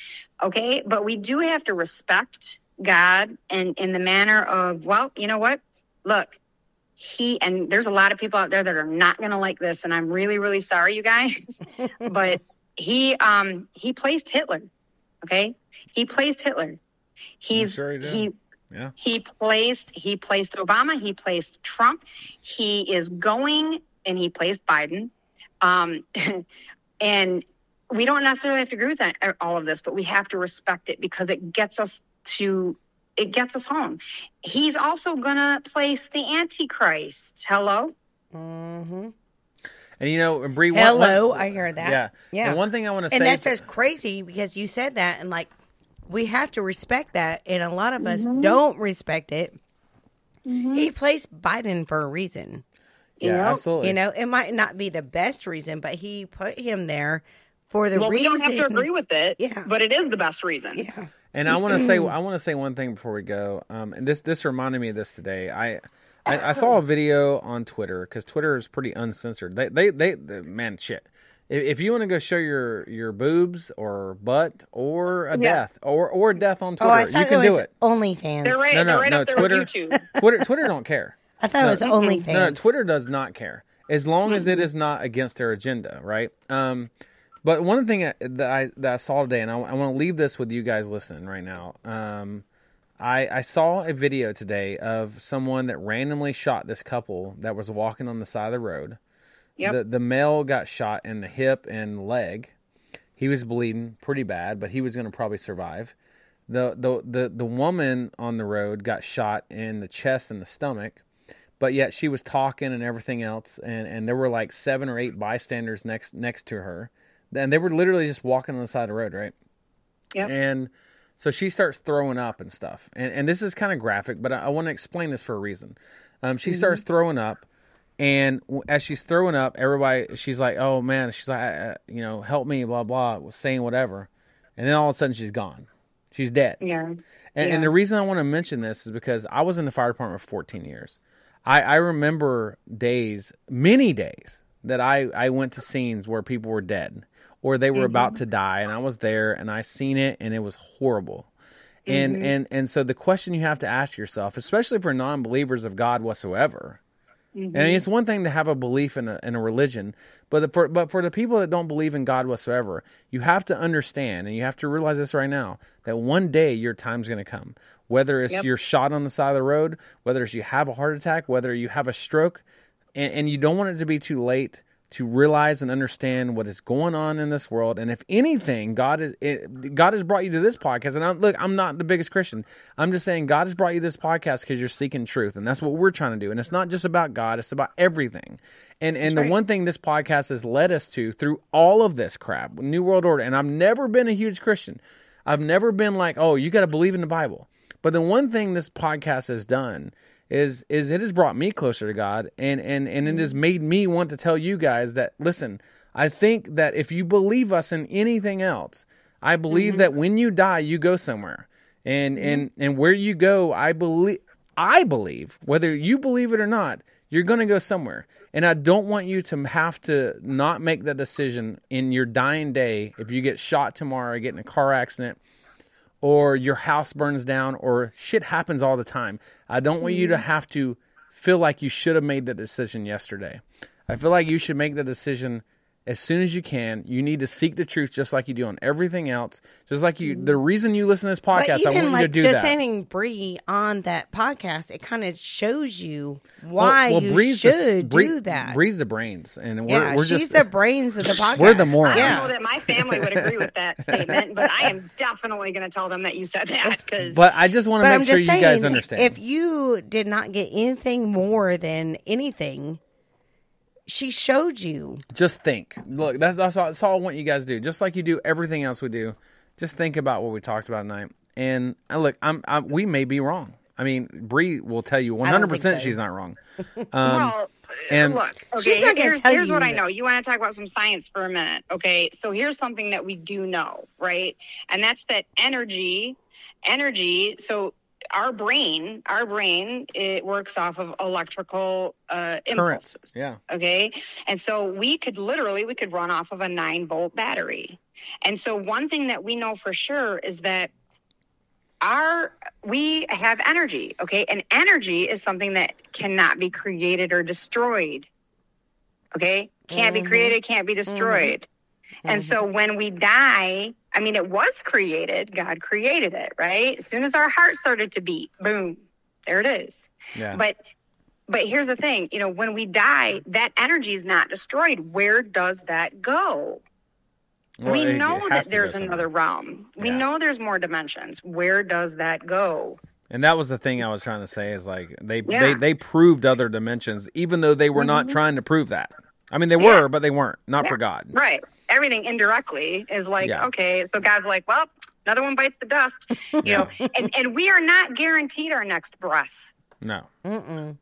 okay? But we do have to respect God and in the manner of, well, you know what? Look, he and there's a lot of people out there that are not going to like this and I'm really really sorry you guys. But he um he placed Hitler okay? He placed Hitler. He's sure he he Yeah. he placed he placed Obama he placed Trump. He is going and he placed Biden. Um and we don't necessarily have to agree with that, all of this but we have to respect it because it gets us to it gets us home he's also going to place the antichrist hello Mm-hmm. And you know, and Bree, Hello, one- I heard that. Yeah, yeah. And one thing I want to say, and say, that's just crazy because you said that, and like we have to respect that, and a lot of us Mm-hmm. don't respect it. He placed Biden for a reason. Yeah, absolutely. You know, it might not be the best reason, but he put him there for the well reason. we don't have to agree with it Yeah. but it is the best reason yeah And I want to say I want to say one thing before we go. Um, and this this reminded me of this today. I I, I saw a video on Twitter because Twitter is pretty uncensored. They they they, they man shit. If, if you want to go show your your boobs or butt or a Yeah. death or or a death on Oh, I Twitter, thought you can it do it. OnlyFans. They're right- no, no, they're right no. up Twitter, Twitter, Twitter don't care. I thought it was no, OnlyFans. No, no, Twitter does not care as long as it is not against their agenda, right? Um, but one thing that I that I saw today, and I, I want to leave this with you guys listening right now. Um, I I saw a video today of someone that randomly shot this couple that was walking on the side of the road. Yep. The the male got shot in the hip and leg. He was bleeding pretty bad, but he was going to probably survive. The, the the the woman on the road got shot in the chest and the stomach, but yet she was talking and everything else, and and there were like seven or eight bystanders next next to her, and they were literally just walking on the side of the road, right? Yep. And so she starts throwing up and stuff. And, and this is kind of graphic, but I, I want to explain this for a reason. Um, she starts throwing up, and as she's throwing up, everybody, she's like, "Oh man," she's like, uh, "You know, help me," blah blah, saying whatever, and then all of a sudden she's gone. She's dead. yeah And, Yeah. and the reason I want to mention this is because I was in the fire department for 14 years. I, I remember days, many days, that I, I went to scenes where people were dead or they were about to die, and I was there and I seen it, and it was horrible. And Mhm. and and so the question you have to ask yourself, especially for non-believers of God whatsoever, Mm-hmm. and it's one thing to have a belief in a, in a religion, but the, for but for the people that don't believe in God whatsoever, you have to understand and you have to realize this right now that one day your time's going to come. Whether it's Yep. you're shot on the side of the road, whether it's you have a heart attack, whether you have a stroke, and, and you don't want it to be too late to realize and understand what is going on in this world. And if anything, God is it, God has brought you to this podcast. And I, look, I'm not the biggest Christian. I'm just saying God has brought you this podcast because you're seeking truth, and that's what we're trying to do. And it's not just about God; it's about everything. And and the one thing this podcast has led us to through all of this crap, New World Order. And I've never been a huge Christian. I've never been like, oh, you got to believe in the Bible. But the one thing this podcast has done is is it has brought me closer to God and and and it has mm. made me want to tell you guys that listen, I think that if you believe us in anything else, I believe mm-hmm. that when you die you go somewhere. And and and where you go, I believe I believe whether you believe it or not, you're going to go somewhere. And I don't want you to have to not make that decision in your dying day if you get shot tomorrow or get in a car accident or your house burns down or shit happens all the time. I don't want you to mm-hmm. have to feel like you should have made the decision yesterday. I feel like you should make the decision as soon as you can. You need to seek the truth just like you do on everything else. Just like you, the reason you listen to this But podcast, I even want like you to do just that. having Bree on that podcast, it kind of shows you why Well- well, you Bree's the- should Bree- do that. Bree's the brains, and we're, yeah, we're she's just the brains of the podcast. We're the morons. I Yeah. don't know that my family would agree with that statement, but I am definitely going to tell them that you said that because. But I just want to make I'm sure just you saying, guys understand. if you did not get anything more than anything, she showed you. just think. Look, that's that's all, that's all I want you guys to do. Just like you do everything else we do. Just think about what we talked about tonight. And uh, look, I'm, I'm we may be wrong. I mean, Bree will tell you 100 percent so. she's not wrong. Um, well, and look, okay, She's not gonna here's, tell here's you what I know. You want to talk about some science for a minute, okay? So here's something that we do know, right? And that's that energy, energy. So our brain, our brain, it works off of electrical uh, impulses. currents. Yeah. Okay. And so we could literally, we could run off of a nine volt battery. And so one thing that we know for sure is that our, we have energy. Okay. And energy is something that cannot be created or destroyed. Okay. Can't Mhm. be created, can't be destroyed. And so when we die, I mean, it was created. God created it, right? As soon as our heart started to beat, boom, there it is. Yeah. But but here's the thing, you know, when we die, that energy is not destroyed. Where does that go? Well, we it- it know has that there's another realm. We Yeah. know there's more dimensions. Where does that go? And that was the thing I was trying to say is like they Yeah. they, they proved other dimensions, even though they were not Mhm. trying to prove that. I mean, they Yeah. were, but they weren't. Not for God. Right. Everything indirectly is like, Yeah. okay, so God's like, well, another one bites the dust, you know, and, and we are not guaranteed our next breath. No. Mm-mm.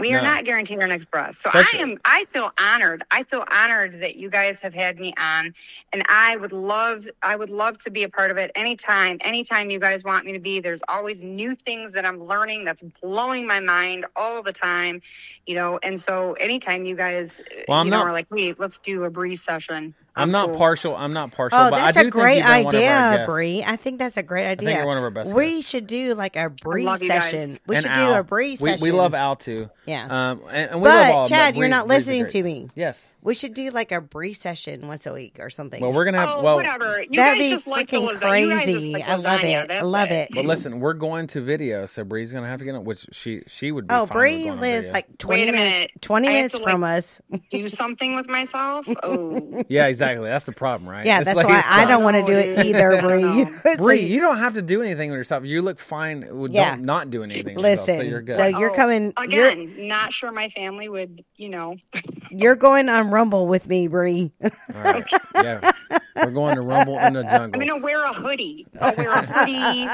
We are not guaranteeing our next breath. So Especially- I am I feel honored. I feel honored that you guys have had me on and I would love I would love to be a part of it anytime. Anytime you guys want me to be. There's always new things that I'm learning that's blowing my mind all the time. You know, and so anytime you guys Well, I'm you know not- are like, wait, let's do a Bree's session." I'm not cool. partial. I'm not partial. Oh, but that's I do a great think you've been one of our idea. Bree. I think that's a great idea. think you're one of our best We should do like a Bree love guys. session. We And should do Al. a Bree session. we love Al too. Yeah. Um, and, and we love all But of them, Chad, Bree- you're not Bree's listening to me. Yes. We should do like a Bree session once a week or something. Well, we're gonna have. Oh, well, whatever. You That'd guys be just freaking lasagna. You just crazy. like I love it. I love it. But listen, we're going to video, so Bree's gonna have to get on. Which she she would be. Oh, Bree lives like 20 minutes 20 minutes from us. do something with myself. Oh, Yeah, exactly. That's the problem, right? Yeah, It's that's like why I don't want to do it either, I Bree. know. Bree, like- you don't have to do anything with yourself. You look fine with Yeah. don't, not doing anything. with yourself, Listen, so you're good. so you're Oh, coming. You're, again. Not sure my family would. You know. you're going on Rumble with me, Bree. All right. Yeah, we're going to rumble in the jungle. I'm gonna wear a hoodie. I'll wear a hoodie,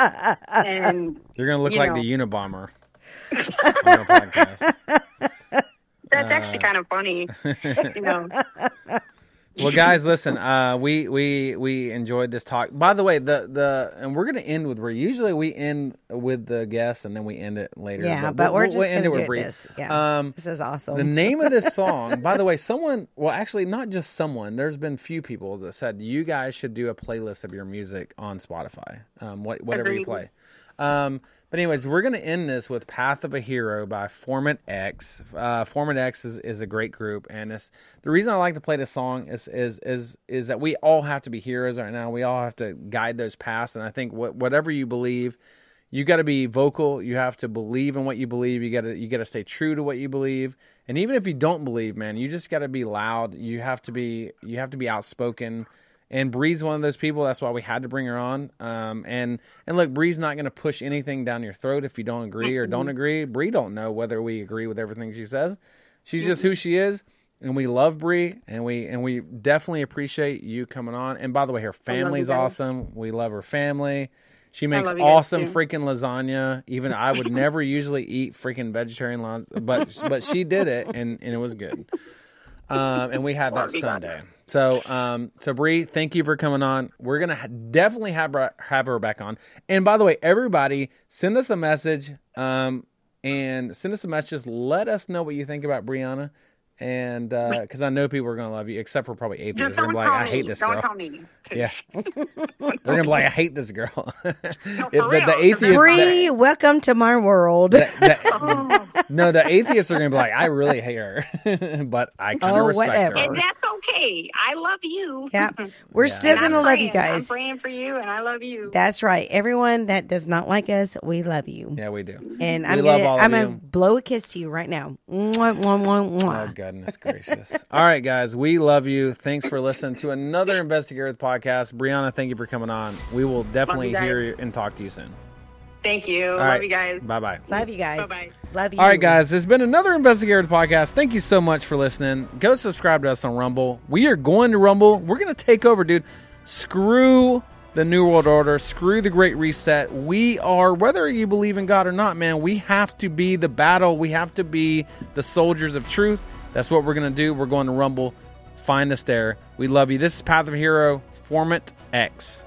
and you're gonna look you like know. the Unabomber. on our podcast. that's Uh, actually kind of funny. You know. Well, guys, listen. Uh, we we we enjoyed this talk. By the way, the the and we're gonna end with Bree. Usually we end with the guest and then we end it later. Yeah, but we're we'll, just we'll end gonna it with do Bree. this. Yeah. Um, this is awesome. the name of this song, by the way, someone. Well, actually, not just someone. There's been few people that said you guys should do a playlist of your music on Spotify. Um, what whatever you play. Um, but anyways, we're gonna end this with "Path of a Hero" by Format X. Uh, X is, is a great group, and it's the reason I like to play this song is is is is that we all have to be heroes right now. We all have to guide those paths, and I think what, whatever you believe, you got to be vocal. You have to believe in what you believe. You got to you got to stay true to what you believe. And even if you don't believe, man, you just got to be loud. You have to be you have to be outspoken. And Bree's one of those people. That's why we had to bring her on. Um, and and look, Bree's not going to push anything down your throat if you don't agree or don't agree. Bree don't know whether we agree with everything she says. She's just who she is, and we love Bree, and we and we definitely appreciate you coming on. And by the way, her family's awesome. We love her family. She makes love you guys, awesome freaking lasagna. Even I would never usually eat freaking vegetarian lasagna, but but she did it, and, and it was good. Um, and we had that Sunday. So um, so Bree, thank you for coming on. We're gonna ha- definitely have her, have her back on. And by the way, everybody, send us a message. Um, and send us a message. Just let us know what you think about Brianna. And uh, because I know people are going to love you, except for probably atheists. They're don't gonna be like, I me. hate this don't girl. tell me. Yeah, they're gonna be like, I hate this girl. It- the, real, the 'cause atheists, Bree, welcome to my world. Oh. no, the atheists are gonna be like, I really hate her, but I kind of Oh, respect whatever. her. And that's okay. I love you. Yeah. We're still And I'm gonna love you praying. I'm guys. praying for you, and I love you. That's right. Everyone that does not like us, we love you. Yeah, we do. And We I'm love gonna all I'm gonna blow a kiss to you right now. Mwah, mwah, mwah, mwah. Oh goodness gracious! All right, guys, we love you. Thanks for listening to another Investigate Earth podcast. Brianna, thank you for coming on. We will definitely guys. hear and talk to you soon. Thank you. All love right. you guys. Bye bye. Love you guys. Bye-bye. Love you. All right, guys, it's been another Investigate Earth podcast. Thank you so much for listening. Go subscribe to us on Rumble. We are going to Rumble. We're going to take over, dude. Screw the New World Order. Screw the Great Reset. We are, whether you believe in God or not, man, we have to be the battle. We have to be the soldiers of truth. That's what we're going to do. We're going to Rumble. Find us there. We love you. This is Path of Hero, Format X.